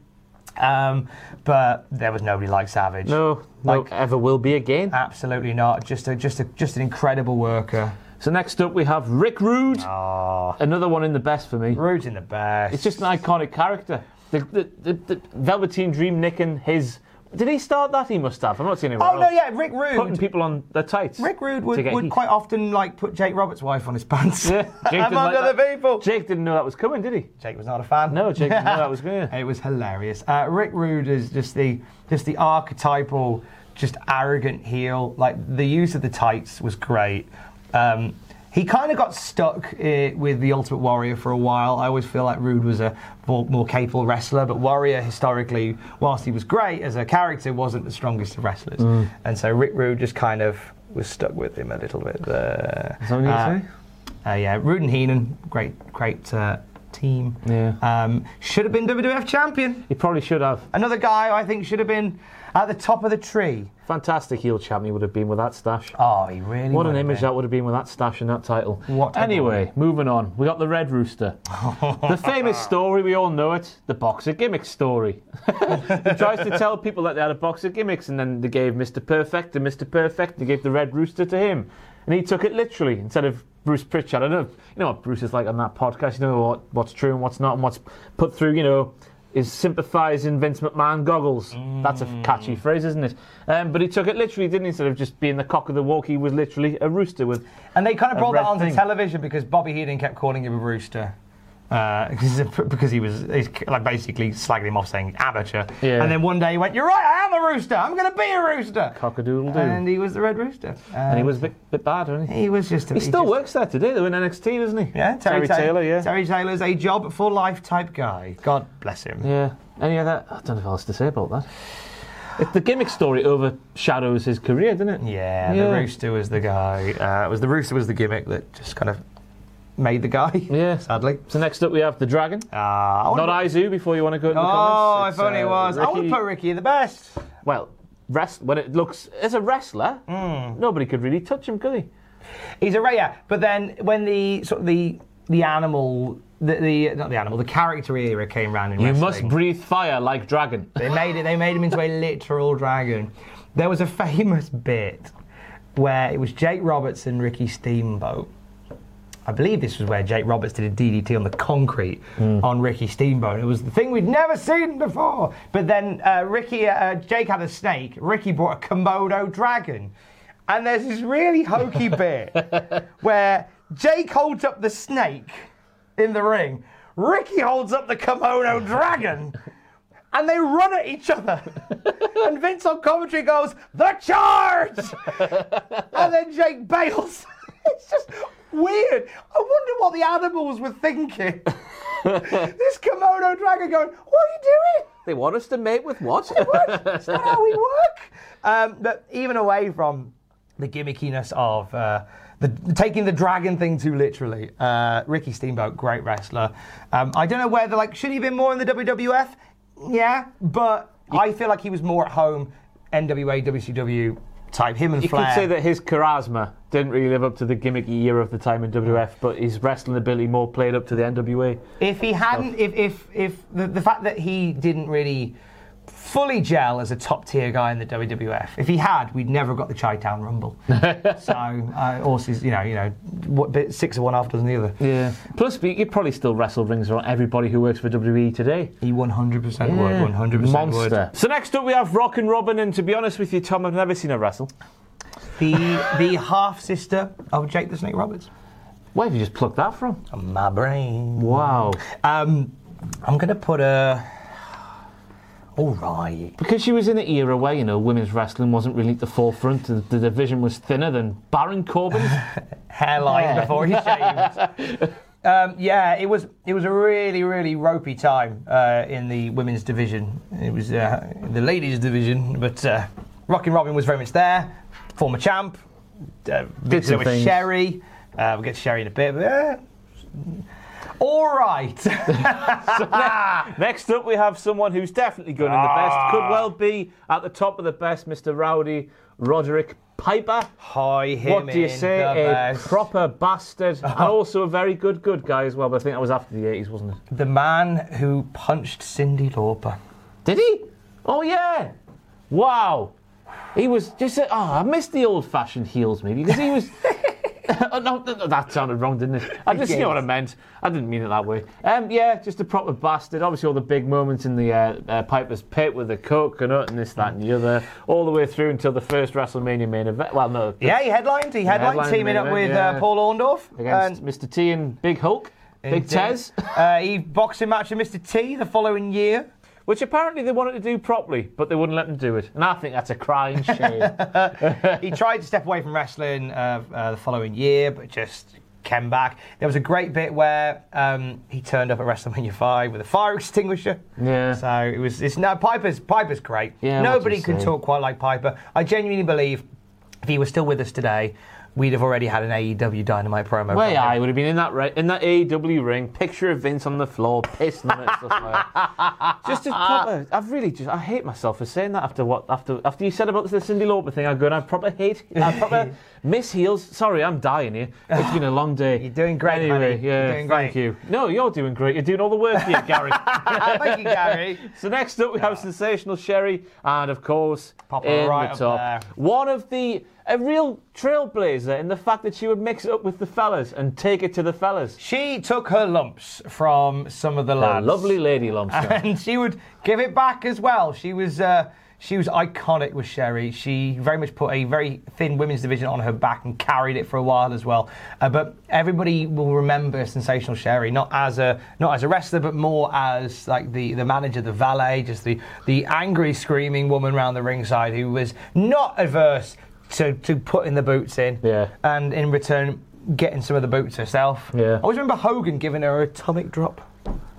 Um, but there was nobody like Savage. No, no, Like- ever will be again. Absolutely not. Just a just a just an incredible worker. So next up we have Rick Rude. Oh, Another one in the best for me. Rude's in the best. It's just an iconic character. The, the, the, the Velveteen Dream nicking his. Did he start that? He must have. I'm not seeing anyone Oh no, yeah, Rick Rude Putting people on their tights. Rick Rude would, would heat. quite often like put Jake Roberts' wife on his pants. Yeah, *laughs* Jake among like other that. people. Jake didn't know that was coming, did he? Jake was not a fan. No, Jake didn't know that *laughs* was going. It was hilarious. Uh, Rick Rude is just the just the archetypal, just arrogant heel. Like the use of the tights was great. Um, he kind of got stuck uh, with the Ultimate Warrior for a while. I always feel like Rude was a more, more capable wrestler, but Warrior historically, whilst he was great as a character, wasn't the strongest of wrestlers. Mm. And so Rick Rude just kind of was stuck with him a little bit there. Is that what you Uh, say? uh, yeah, Rude and Heenan, great, great uh, team. Yeah. Um, should have been WWF champion. He probably should have. Another guy I think should have been at the top of the tree. Fantastic heel champ he would have been with that stash. Oh, he really. What an image been. that would have been with that stash and that title. What anyway, moving on. We got the Red Rooster. the *laughs* famous story, we all know it, the boxer gimmick story. *laughs* he tries to tell people that they had a box of gimmicks and then they gave Mr. Perfect to Mr. Perfect, they gave the Red Rooster to him. And he took it literally instead of Bruce Pritchard. I don't know, if- you know what Bruce is like on that podcast, you know what, what's true and what's not and what's put through, you know, is sympathising Vince McMahon goggles. That's a catchy phrase, isn't it? Um, but he took it literally, didn't he? Instead of just being the cock of the walk, he was literally a rooster with And they kind of brought that onto thing. television because Bobby Heenan kept calling him a rooster. Uh, *laughs* because he was he's like basically slagging him off saying amateur. Yeah. And then one day he went, You're right, I am a rooster. I'm going to be a rooster. cock-a-doodle-doo. And he was the Red Rooster. And he was a bit, bit bad, wasn't he? He was just. A, He still just- works there today, though, in NXT, doesn't he? Yeah, Terry, Terry Taylor, yeah. Terry Taylor's a job for life type guy. God bless him. Yeah. Any other? I don't know if else to say about that. The gimmick story overshadows his career, doesn't it? Yeah, Yeah. the rooster was the guy. Uh, it was the rooster was the gimmick that just kind of made the guy. Yeah. sadly. So next up we have the Dragon. Uh, Not wanna- Izu before you want to go to the Oh, comments. if only It's, it uh, was. I want Ricky- to put Ricky in the best. Well, rest when it looks as a wrestler, nobody could really touch him, could he? He's a yeah, but then when the sort of the the animal, the, the not the animal, the character era came round in You wrestling. must breathe fire like dragon. They made it. They made him into a *laughs* literal dragon. There was a famous bit where it was Jake Roberts and Ricky Steamboat. I believe this was where Jake Roberts did a DDT on the concrete on Ricky Steamboat. It was the thing we'd never seen before. But then uh, Ricky, uh, Jake had a snake. Ricky brought a Komodo dragon, and there's this really hokey *laughs* bit where Jake holds up the snake in the ring. Ricky holds up the Komodo dragon and they run at each other. *laughs* and Vince on commentary goes, The charge! *laughs* and then Jake bails. it's just weird. I wonder what the animals were thinking. *laughs* this Komodo dragon going, What are you doing? They want us to mate with what? What? *laughs* That's not how we work. Um, but even away from the gimmickiness of uh, the, taking the dragon thing too literally, uh, Ricky Steamboat, great wrestler. Um, I don't know whether like should he have been more in the WWF? Yeah, but I feel like he was more at home, NWA, WCW type. Him and You Flair. could say that his charisma didn't really live up to the gimmicky era of the time in WF, but his wrestling ability more played up to the NWA. If he hadn't, if if if the, the fact that he didn't really fully gel as a top tier guy in the WWF, if he had, we'd never got the Chi Town Rumble. *laughs* so, uh, also, you know, you know, what bit six of one, half dozen the other. Yeah. Plus, you could probably still wrestle rings around everybody who works for WWE today. He 100% would, 100% Monster. So next up we have Rockin' Robin, and to be honest with you, Tom, I've never seen her wrestle. The the half sister of Jake the Snake Roberts. Where have you just plucked that from? My brain. Wow. Um, I'm gonna put a. All right. Because she was in an era where, you know, women's wrestling wasn't really at the forefront, the, the division was thinner than Baron Corbin. *laughs* hairline Yeah. before he shaved. *laughs* um, yeah, it was it was a really really ropey time uh, in the women's division. It was uh, the ladies division, but uh, Rockin' Robin was very much there. Former champ. Uh, Did some was things. Sherri. Uh, we'll get to Sherri in a bit. But, uh, all right. *laughs* *laughs* Next up, we have someone who's definitely good in the best, ah. could well be at the top of the best, Mr. Rowdy Roderick Piper. Hi, him What do you say? A best. proper bastard, *laughs* and also a very good good guy as well. But I think that was after the 80s, wasn't it? The man who punched Cyndi Lauper. Did he? Oh yeah! Wow! He was just. A, oh, I missed the old-fashioned heels maybe because he was. *laughs* Oh, no, that sounded wrong, didn't it? I just you know what I meant. I didn't mean it that way. Um, yeah, just a proper bastard. Obviously, all the big moments in the uh, uh, Piper's Pit with the coconut and this, that, and the other, all the way through until the first WrestleMania main event. Well, no, Yeah, he headlined. He headlined, headlined teaming up with event, uh. Paul Orndorff. against and- Mr. T and Big Hulk, Big. Tez. Uh, he boxing match with Mr. T the following year. Which apparently they wanted to do properly, but they wouldn't let them do it. And I think that's a crying shame. *laughs* he tried to step away from wrestling uh, uh, the following year, but just came back. There was a great bit where um, he turned up at WrestleMania 5 with a fire extinguisher. Yeah. So it was. It's no Piper's. Piper's great. Yeah, Nobody can say. talk quite like Piper. I genuinely believe if he was still with us today, we'd have already had an AEW Dynamite promo. Yeah. I would have been in that ra- in that AEW ring, picture of Vince on the floor, pissing on it, stuff like that. *laughs* Just a proper. I've really just. I hate myself for saying that after what after after you said about the Cyndi Lauper thing. I go and I proper hate. I proper *laughs* miss heels. Sorry, I'm dying here. It's been a long day. *laughs* You're doing great, Anyway, honey. yeah, You're doing thank great. you. No, you're doing great. You're doing all the work here, Gary. Thank you, Gary. So next up we have Sensational Sherri, and of course, Pop in right the up top, one of the a real trailblazer in the fact that she would mix it up with the fellas and take it to the fellas. She took her lumps from some of the lads. lovely lady, Lumsden. and she would give it back as well. She was uh, she was iconic with Sherri. She very much put a very thin women's division on her back and carried it for a while as well. Uh, but everybody will remember Sensational Sherri not as a not as a wrestler, but more as like the the manager, the valet, just the the angry, screaming woman around the ringside who was not averse to to putting the boots in. Yeah. And in return. Getting some of the boots herself. Yeah. I always remember Hogan giving her a atomic drop.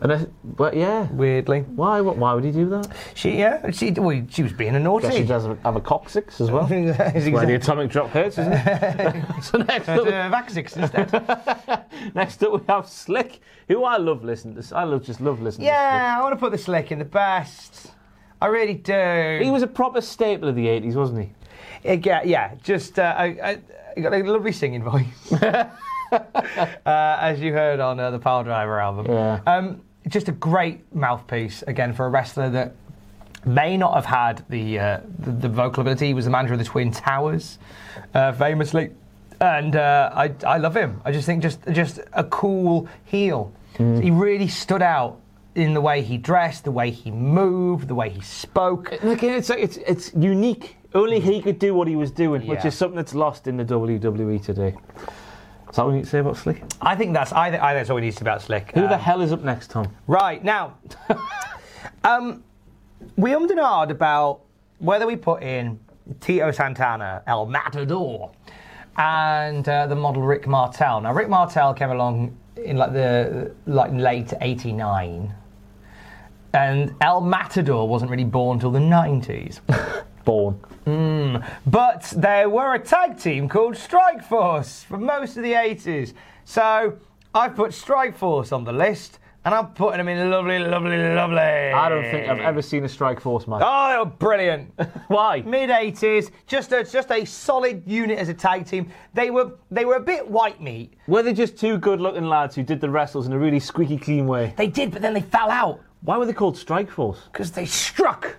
and I, but yeah, Weirdly, why? What, why would he do that? she yeah she well, she was being a naughty. Guess she does have a coccyx as well. *laughs* Where the atomic drop hurts, isn't it? *laughs* *laughs* so next Uh, up, Vaxix instead. next up we have Slick, who I love listening to. I love just love listening. to Slick. yeah, I want to put the slick in the best. I really do. He was a proper staple of the 80s, wasn't he? Yeah, yeah, just uh, I, I, got a lovely singing voice, *laughs* uh, as you heard on uh, the Piledriver album. Yeah. Um, just a great mouthpiece again for a wrestler that may not have had the uh, the, the vocal ability. He was the manager of the Twin Towers, uh, famously, and uh, I I love him. I just think just just a cool heel. He really stood out in the way he dressed, the way he moved, the way he spoke. Again, it's it's it's unique. Only he could do what he was doing, which is something that's lost in the WWE today. Is that what you need to say about Slick? I think that's I, think I think that's all we need to say about Slick. Who the Um, hell is up next, Tom? Right now, *laughs* um, we ummed and ahed about whether we put in Tito Santana, El Matador, and uh, the model Rick Martel. Now, Rick Martel came along in like the like late '89, and El Matador wasn't really born till the '90s. *laughs* Born. Hmm. But there were a tag team called Strike Force for most of the 80s. So I've put Strike Force on the list, and I'm putting them in lovely, lovely, lovely. I don't think I've ever seen a Strike Force match. Oh, brilliant. *laughs* Why? Mid 80s, just a just a solid unit as a tag team. They were they were a bit white meat. Were they just two good-looking lads who did the wrestles in a really squeaky clean way? They did, but then they fell out Why were they called Strike Force? because they struck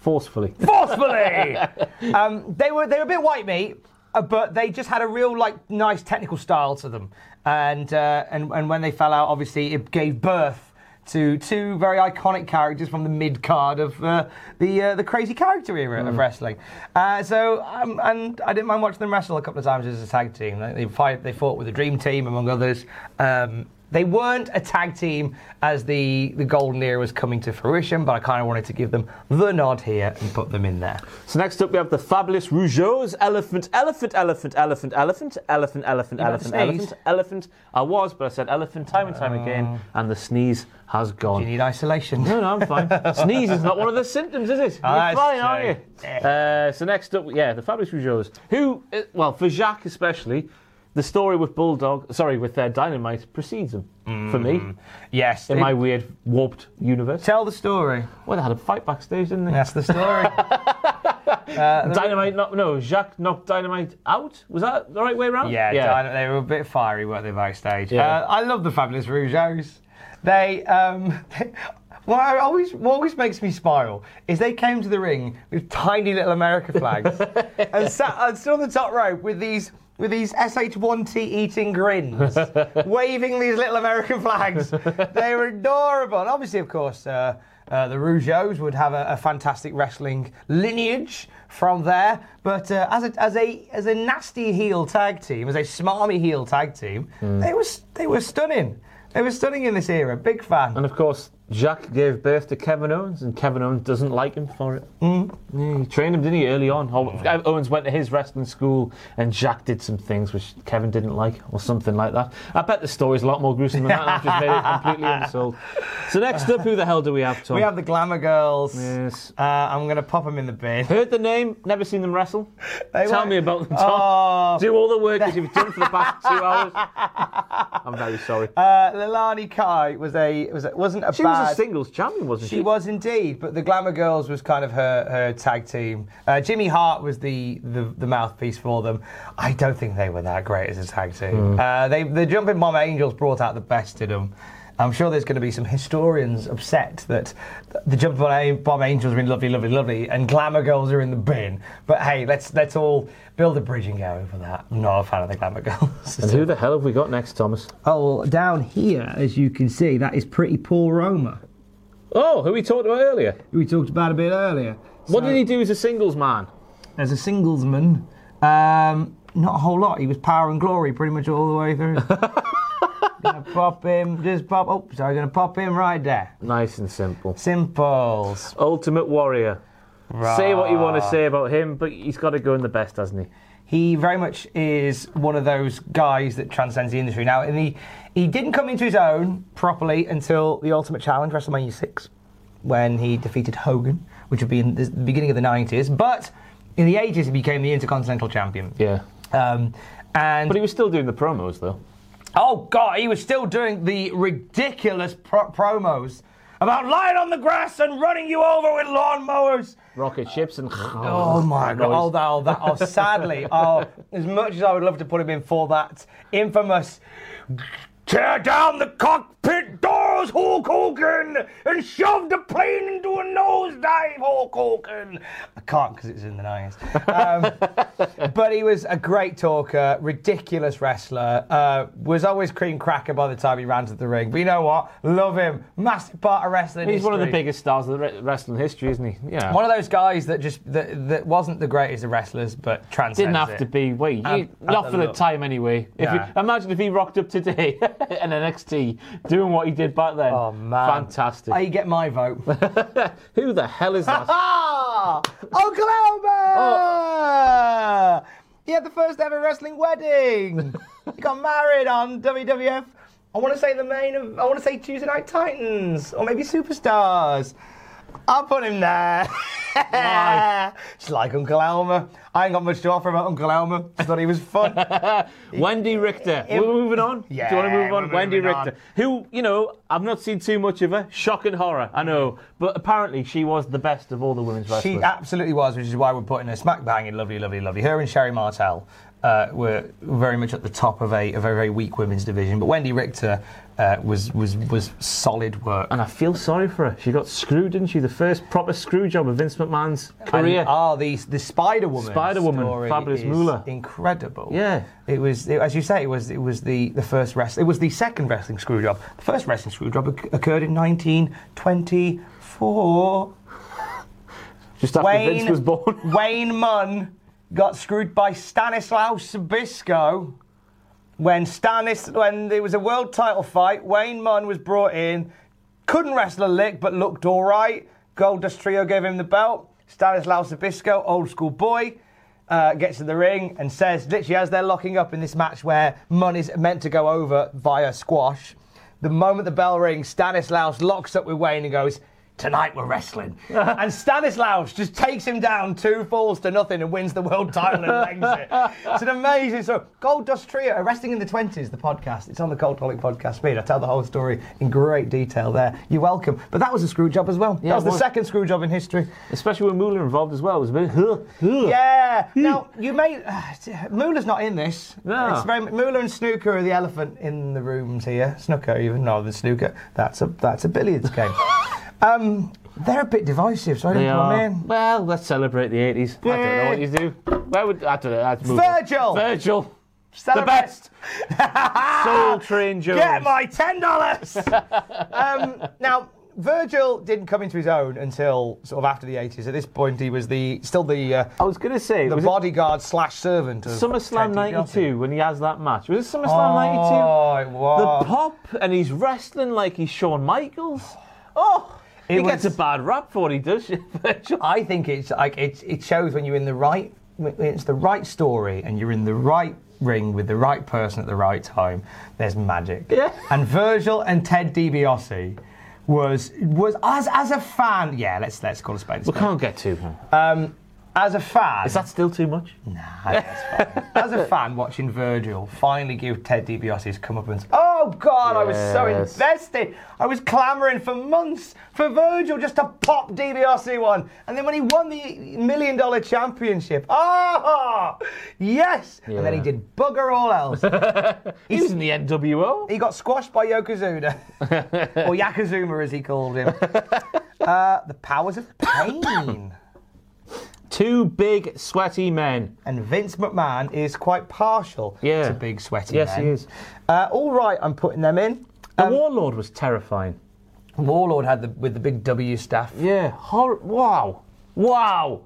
Forcefully. forcefully. *laughs* um, they were they were a bit white meat, uh, but they just had a real like nice technical style to them. And uh, and and when they fell out, obviously it gave birth to two very iconic characters from the mid card of uh, the uh, the crazy character era of wrestling. Uh, so um, and I didn't mind watching them wrestle a couple of times as a tag team. They they, fight, they fought with the Dream Team among others. Um, they weren't a tag team as the, the golden era was coming to fruition, but I kind of wanted to give them the nod here and put them in there. So next up we have the fabulous Rougeaus. Elephant, elephant, elephant, elephant, elephant, elephant, elephant, elephant, elephant, elephant. I was, but I said elephant time and time again, and the sneeze has gone. You need isolation. No, no, I'm fine. *laughs* Sneeze is not one of the symptoms, is it? Oh, You're fine, aren't you? Uh, so next up, yeah, the Fabulous Rougeaus, who, uh, well, for Jacques especially, the story with Bulldog, sorry, with their Dynamite precedes him. For me, Yes. in it- my weird warped universe. tell the story. Well, they had a fight backstage, didn't they? That's the story. *laughs* Dynamite, knocked, no, Jacques knocked Dynamite out. Was that the right way around? yeah, Dyna- they were a bit fiery, weren't they, backstage? Yeah. Uh, I love the Fabulous Rougeaus. They, um, *laughs* what I always, what always makes me smile is they came to the ring with tiny little America flags *laughs* and sat and stood on the top rope with these. With these SH1T eating grins, *laughs* waving these little American flags. They were adorable. And obviously, of course, uh, uh, the Rougeaus would have a, a fantastic wrestling lineage from there. But uh, as, a, as, a, as a nasty heel tag team, as a smarmy heel tag team, they, was, they were stunning. They were stunning in this era. Big fan. And of course, Jacques gave birth to Kevin Owens, and Kevin Owens doesn't like him for it. Mm. Yeah, he trained him, didn't he, early on? Or- Owens went to his wrestling school, and Jacques did some things which Kevin didn't like, or something like that. I bet the story's a lot more gruesome than that. I've just made it completely *laughs* unsold. So next up, who the hell do we have, Tom? We have the Glamour Girls. Yes. Uh, I'm going to pop them in the bin. Heard the name, never seen them wrestle. They Tell were- me about them, Tom. Oh. Do all the work that you've done for the past two *laughs* hours. I'm very sorry. Uh, Leilani Kai was a was a, wasn't a she bad. Was a singles champion, wasn't she? She was indeed, but the Glamour Girls was kind of her, her tag team. Uh, Jimmy Hart was the, the, the mouthpiece for them. I don't think they were that great as a tag team. Uh, they, the Jumping Bomb Angels brought out the best in them. I'm sure there's going to be some historians upset that the Jumping Bomb- Bomb Angels are in lovely, lovely, lovely, and Glamour Girls are in the bin. But hey, let's let's all build a bridge and go over that. I'm not a fan of the Glamour Girls. And who the hell have we got next, Thomas? oh, well, down here, as you can see, that is pretty Paul Roma, Oh, who we talked about earlier. who we talked about a bit earlier. What So- did he do as a singles man? as a singlesman, um, not a whole lot. He was power and glory pretty much all the way through. *laughs* gonna pop him, just pop. Oh, sorry, gonna pop him right there. Nice and simple. Simples. Ultimate Warrior. Say what you want to say about him, but he's got to go in the best, hasn't he? He very much is one of those guys that transcends the industry. Now, in the, he didn't come into his own properly until the Ultimate Challenge, WrestleMania 6, when he defeated Hogan, which would be in the beginning of the 90s. But in the 80s, he became the Intercontinental Champion. Yeah. Um, and But he was still doing the promos, though. Oh God, he was still doing the ridiculous pro- promos. about lying on the grass and running you over with lawnmowers. Rocket ships and. Oh, *laughs* oh my god! Oh, that, oh, that, oh, sadly, oh, as much as I would love to put him in for that infamous tear down the cockpit doors, Hulk Hogan, and shove the plane into a nosedive, Hulk Hogan. I can't because it's in the 90s. Um, *laughs* but he was a great talker, ridiculous wrestler, uh, was always cream cracker by the time he ran to the ring. But you know what? Love him. Massive part of wrestling. He's one of the biggest stars of the re- wrestling history, isn't he? Yeah. One of those guys that just that, that wasn't the greatest of wrestlers, but transcends Didn't have it. to be. Wait, at not for the look. time anyway. If Yeah. you, imagine if he rocked up today *laughs* *laughs* in NXT doing what he did back then. Oh man, fantastic! How you get my vote? *laughs* Who the hell is that? *laughs* Ah, Oklahoma! He had the first ever wrestling wedding. he got married on WWF. I want to say the main of. I want to say Tuesday Night Titans or maybe Superstars. I'll put him there. It's like Uncle Elmer. I ain't got much to offer about Uncle Elmer. Just thought he was fun. *laughs* Wendi Richter. We're moving on. Yeah, Do you want to move on? Wendi Richter, on. who you know, I've not seen too much of her. Shock and horror, I know, but apparently she was the best of all the women's wrestlers. She absolutely was, which is why we're putting her smack bang in lovely, lovely, lovely. Her and Sherri Martel uh, were very much at the top of a, a very, very weak women's division, but Wendi Richter uh, was was was solid work. and I feel sorry for her. She got screwed, didn't she? The first proper screw job of Vince McMahon's career. And, oh, the the Spider Woman. Spider Woman, Fabulous Moolah. Incredible. Yeah. It was, it- as you say, it was it was the the first wrest. It was the second wrestling screw job. The first wrestling screw job occurred in 1924. Just after Wayne Vince was born. Wayne Munn got screwed by Stanislaus Zbyszko when Stanis when there was a world title fight. Wayne Munn was brought in, couldn't wrestle a lick but looked all right. Gold Dust Trio gave him the belt. Stanislaus Zbyszko, old school boy. Uh, gets in the ring and says, literally, as they're locking up in this match where Munn is meant to go over via squash, the moment the bell rings, Stanislaus locks up with Wayne and goes, Tonight we're wrestling. *laughs* and Stanislaus just takes him down two falls to nothing and wins the world title and legs it. It's an amazing story. Gold Dust Trio, Wrestling in the 20s, the podcast. It's on the Cold Cultaholic podcast feed. I tell the whole story in great detail there. You're welcome. But that was a screw job as well. Yeah, that was it the second screw job in history. Especially with Moolah involved as well. It was a bit. Huh, huh. Yeah. Now *laughs* you may. *sighs* Moolah's not in this. No. It's very and Snooker are the elephant in the rooms here. Snooker, even no, the Snooker. That's a that's a billiards game. *laughs* um, they're a bit divisive, so I don't They know what I mean. Well, let's celebrate the 80s. I don't know what you do. Where would I don't know. I'd move on. Virgil! Virgil. Celebrate. best. *laughs* Soul Train Jones. Get my ten dollars. *laughs* um, now. Virgil didn't come into his own until sort of after the 80s. At this point, he was the still the uh, I was going to say, the bodyguard slash servant of SummerSlam 92 when he has that match? Was it SummerSlam Oh, 92? it was. The pop, and he's wrestling like he's Shawn Michaels. Oh, He gets a bad rap for what he does. *laughs* Virgil. I think it's like it, it shows when you're in the right it's the right story and you're in the right ring with the right person at the right time. There's magic. Yeah. And Virgil and Ted DiBiase was was as as a fan. Yeah, let's let's call a spade a we can't get too. Um, as a fan, Is that still too much? Nah, that's fine. As a fan watching Virgil finally give Ted DiBiase his comeuppance, oh *laughs* God, I was so invested. I was clamouring for months for Virgil just to pop DiBiase one. And then when he won the million dollar championship, oh, yes. And then he did bugger all else. *laughs* He was in the NWO. he got squashed by Yokozuna, *laughs* or Yakazuma as he called him. *laughs* Uh, the powers of pain. Two big, sweaty men. And Vince McMahon is quite partial Yeah. to big sweaty Yes, men. he is. Uh, all right, I'm putting them in. The Um, Warlord was terrifying. Warlord had the with the big W staff. Yeah, hor- wow. Wow.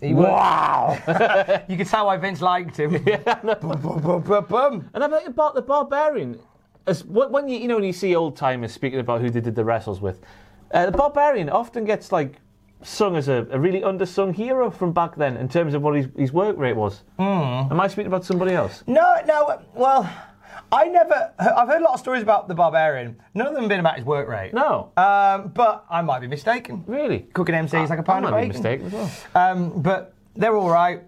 He Wow. *laughs* *laughs* You could tell why Vince liked him. Bum, bum, bum, bum, bum. and about, about the Barbarian, as, when when you, you know, when you see old timers speaking about who they did the wrestles with, uh, the Barbarian often gets like sung as a, a really undersung hero from back then in terms of what his, his work rate was. Mm. Am I speaking about somebody else? No, no. Well, I never. I've heard a lot of stories about the Barbarian. None of them have been about his work rate. No. Um, but I might be mistaken. really? Cooking MCs like a pound of might be bacon. mistaken as well. Um, but they're all right.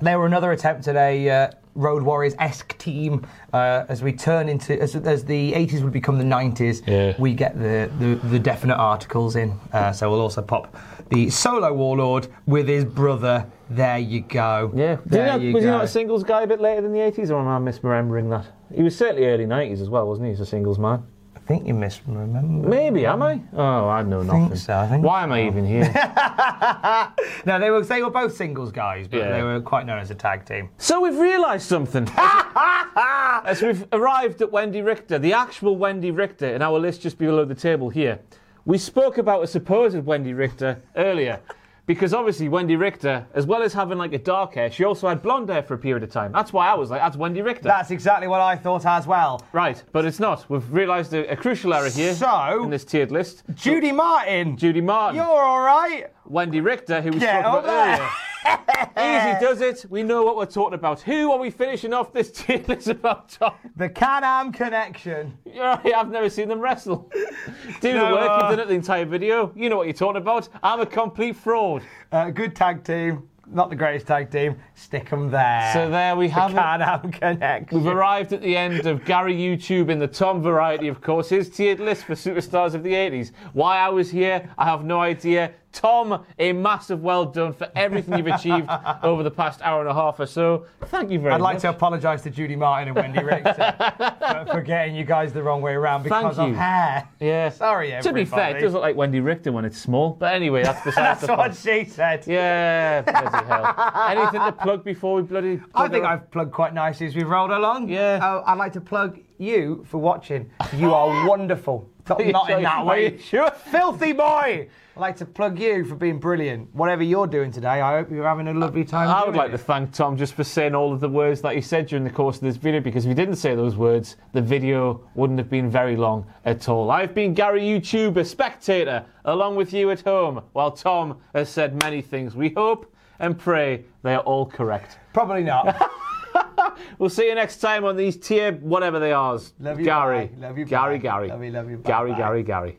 They were another attempt at a uh, Road Warriors esque team. Uh, as we turn into as, as the 80s would become the 90s, Yeah. we get the, the, the definite articles in. Uh, so we'll also pop the solo warlord with his brother. There you go. Yeah. Did he There not- you was he not a singles guy a bit later than the 80s, or am I misremembering that? He was certainly early 90s as well, wasn't he? He's a singles man. I think you misremember. Maybe, am I? Oh, I know nothing. so, I think Why am I even here? *laughs* No, they were they were both singles guys, but Yeah. they were quite known as a tag team. so we've realised something. *laughs* As we've arrived at Wendi Richter, the actual Wendi Richter, in our list just below the table here. We spoke about a supposed Wendi Richter earlier. Because obviously Wendi Richter, as well as having like a dark hair, she also had blonde hair for a period of time. That's why I was like, that's Wendi Richter. That's exactly what I thought as well. right, but it's not. We've realised a, a crucial error here So- in this tiered list. Judy Martin, Judy Martin, you're all right. Wendi Richter, who we Get spoke about earlier. Easy does it. We know what we're talking about. Who are we finishing off this *laughs* tier list about, Tom? The Can-Am connection. You're right, I've never seen them wrestle. *laughs* Do No, the work, uh, you've done it the entire video. You know what you're talking about. I'm a complete fraud. Uh, good tag team. Not the greatest tag team. Stick them there. So there we the have it. Can-Am connection. We've arrived at the end of Gary YouTube in the Tom variety, of course. His tiered list for superstars of the 80s. Why I was here, I have no idea. Tom, a massive well done for everything you've achieved *laughs* over the past hour and a half or so. Thank you very much. I'd like to apologise to Judy Martin and Wendi Richter *laughs* for, for getting you guys the wrong way around because Thank of hair. Yeah. Sorry, To be fair, it everybody. does look like Wendi Richter when it's small. But anyway, that's besides That's the what point. she said. Yeah, bloody hell. Anything to plug before we bloody. I think I've plugged quite nicely as we've rolled along. Yeah. Oh, I'd like to plug you for watching. You are wonderful. *laughs* Not, not in that way. you sure? Filthy boy! I'd like to plug you for being brilliant. Whatever you're doing today, I hope you're having a lovely time. I would like it. to thank Tom just for saying all of the words that he said during the course of this video because if he didn't say those words, the video wouldn't have been very long at all. I've been Gary YouTube, a spectator, along with you at home, while Tom has said many things. We hope and pray they are all correct. Probably not. *laughs* We'll see you next time on these tier whatever they are. Love you, Gary. bye. Love you, Gary, bye. Gary. Love you, love you, bye, Gary. Gary, Gary.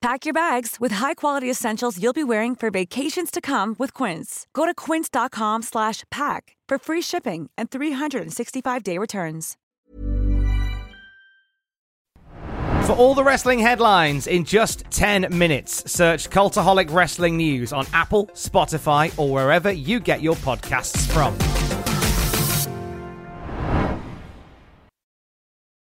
Pack your bags with high-quality essentials you'll be wearing for vacations to come with Quince. Go to quince.com/pack for free shipping and 365-day returns. For all the wrestling headlines in just 10 minutes, search Cultaholic Wrestling News on Apple, Spotify, or wherever you get your podcasts from.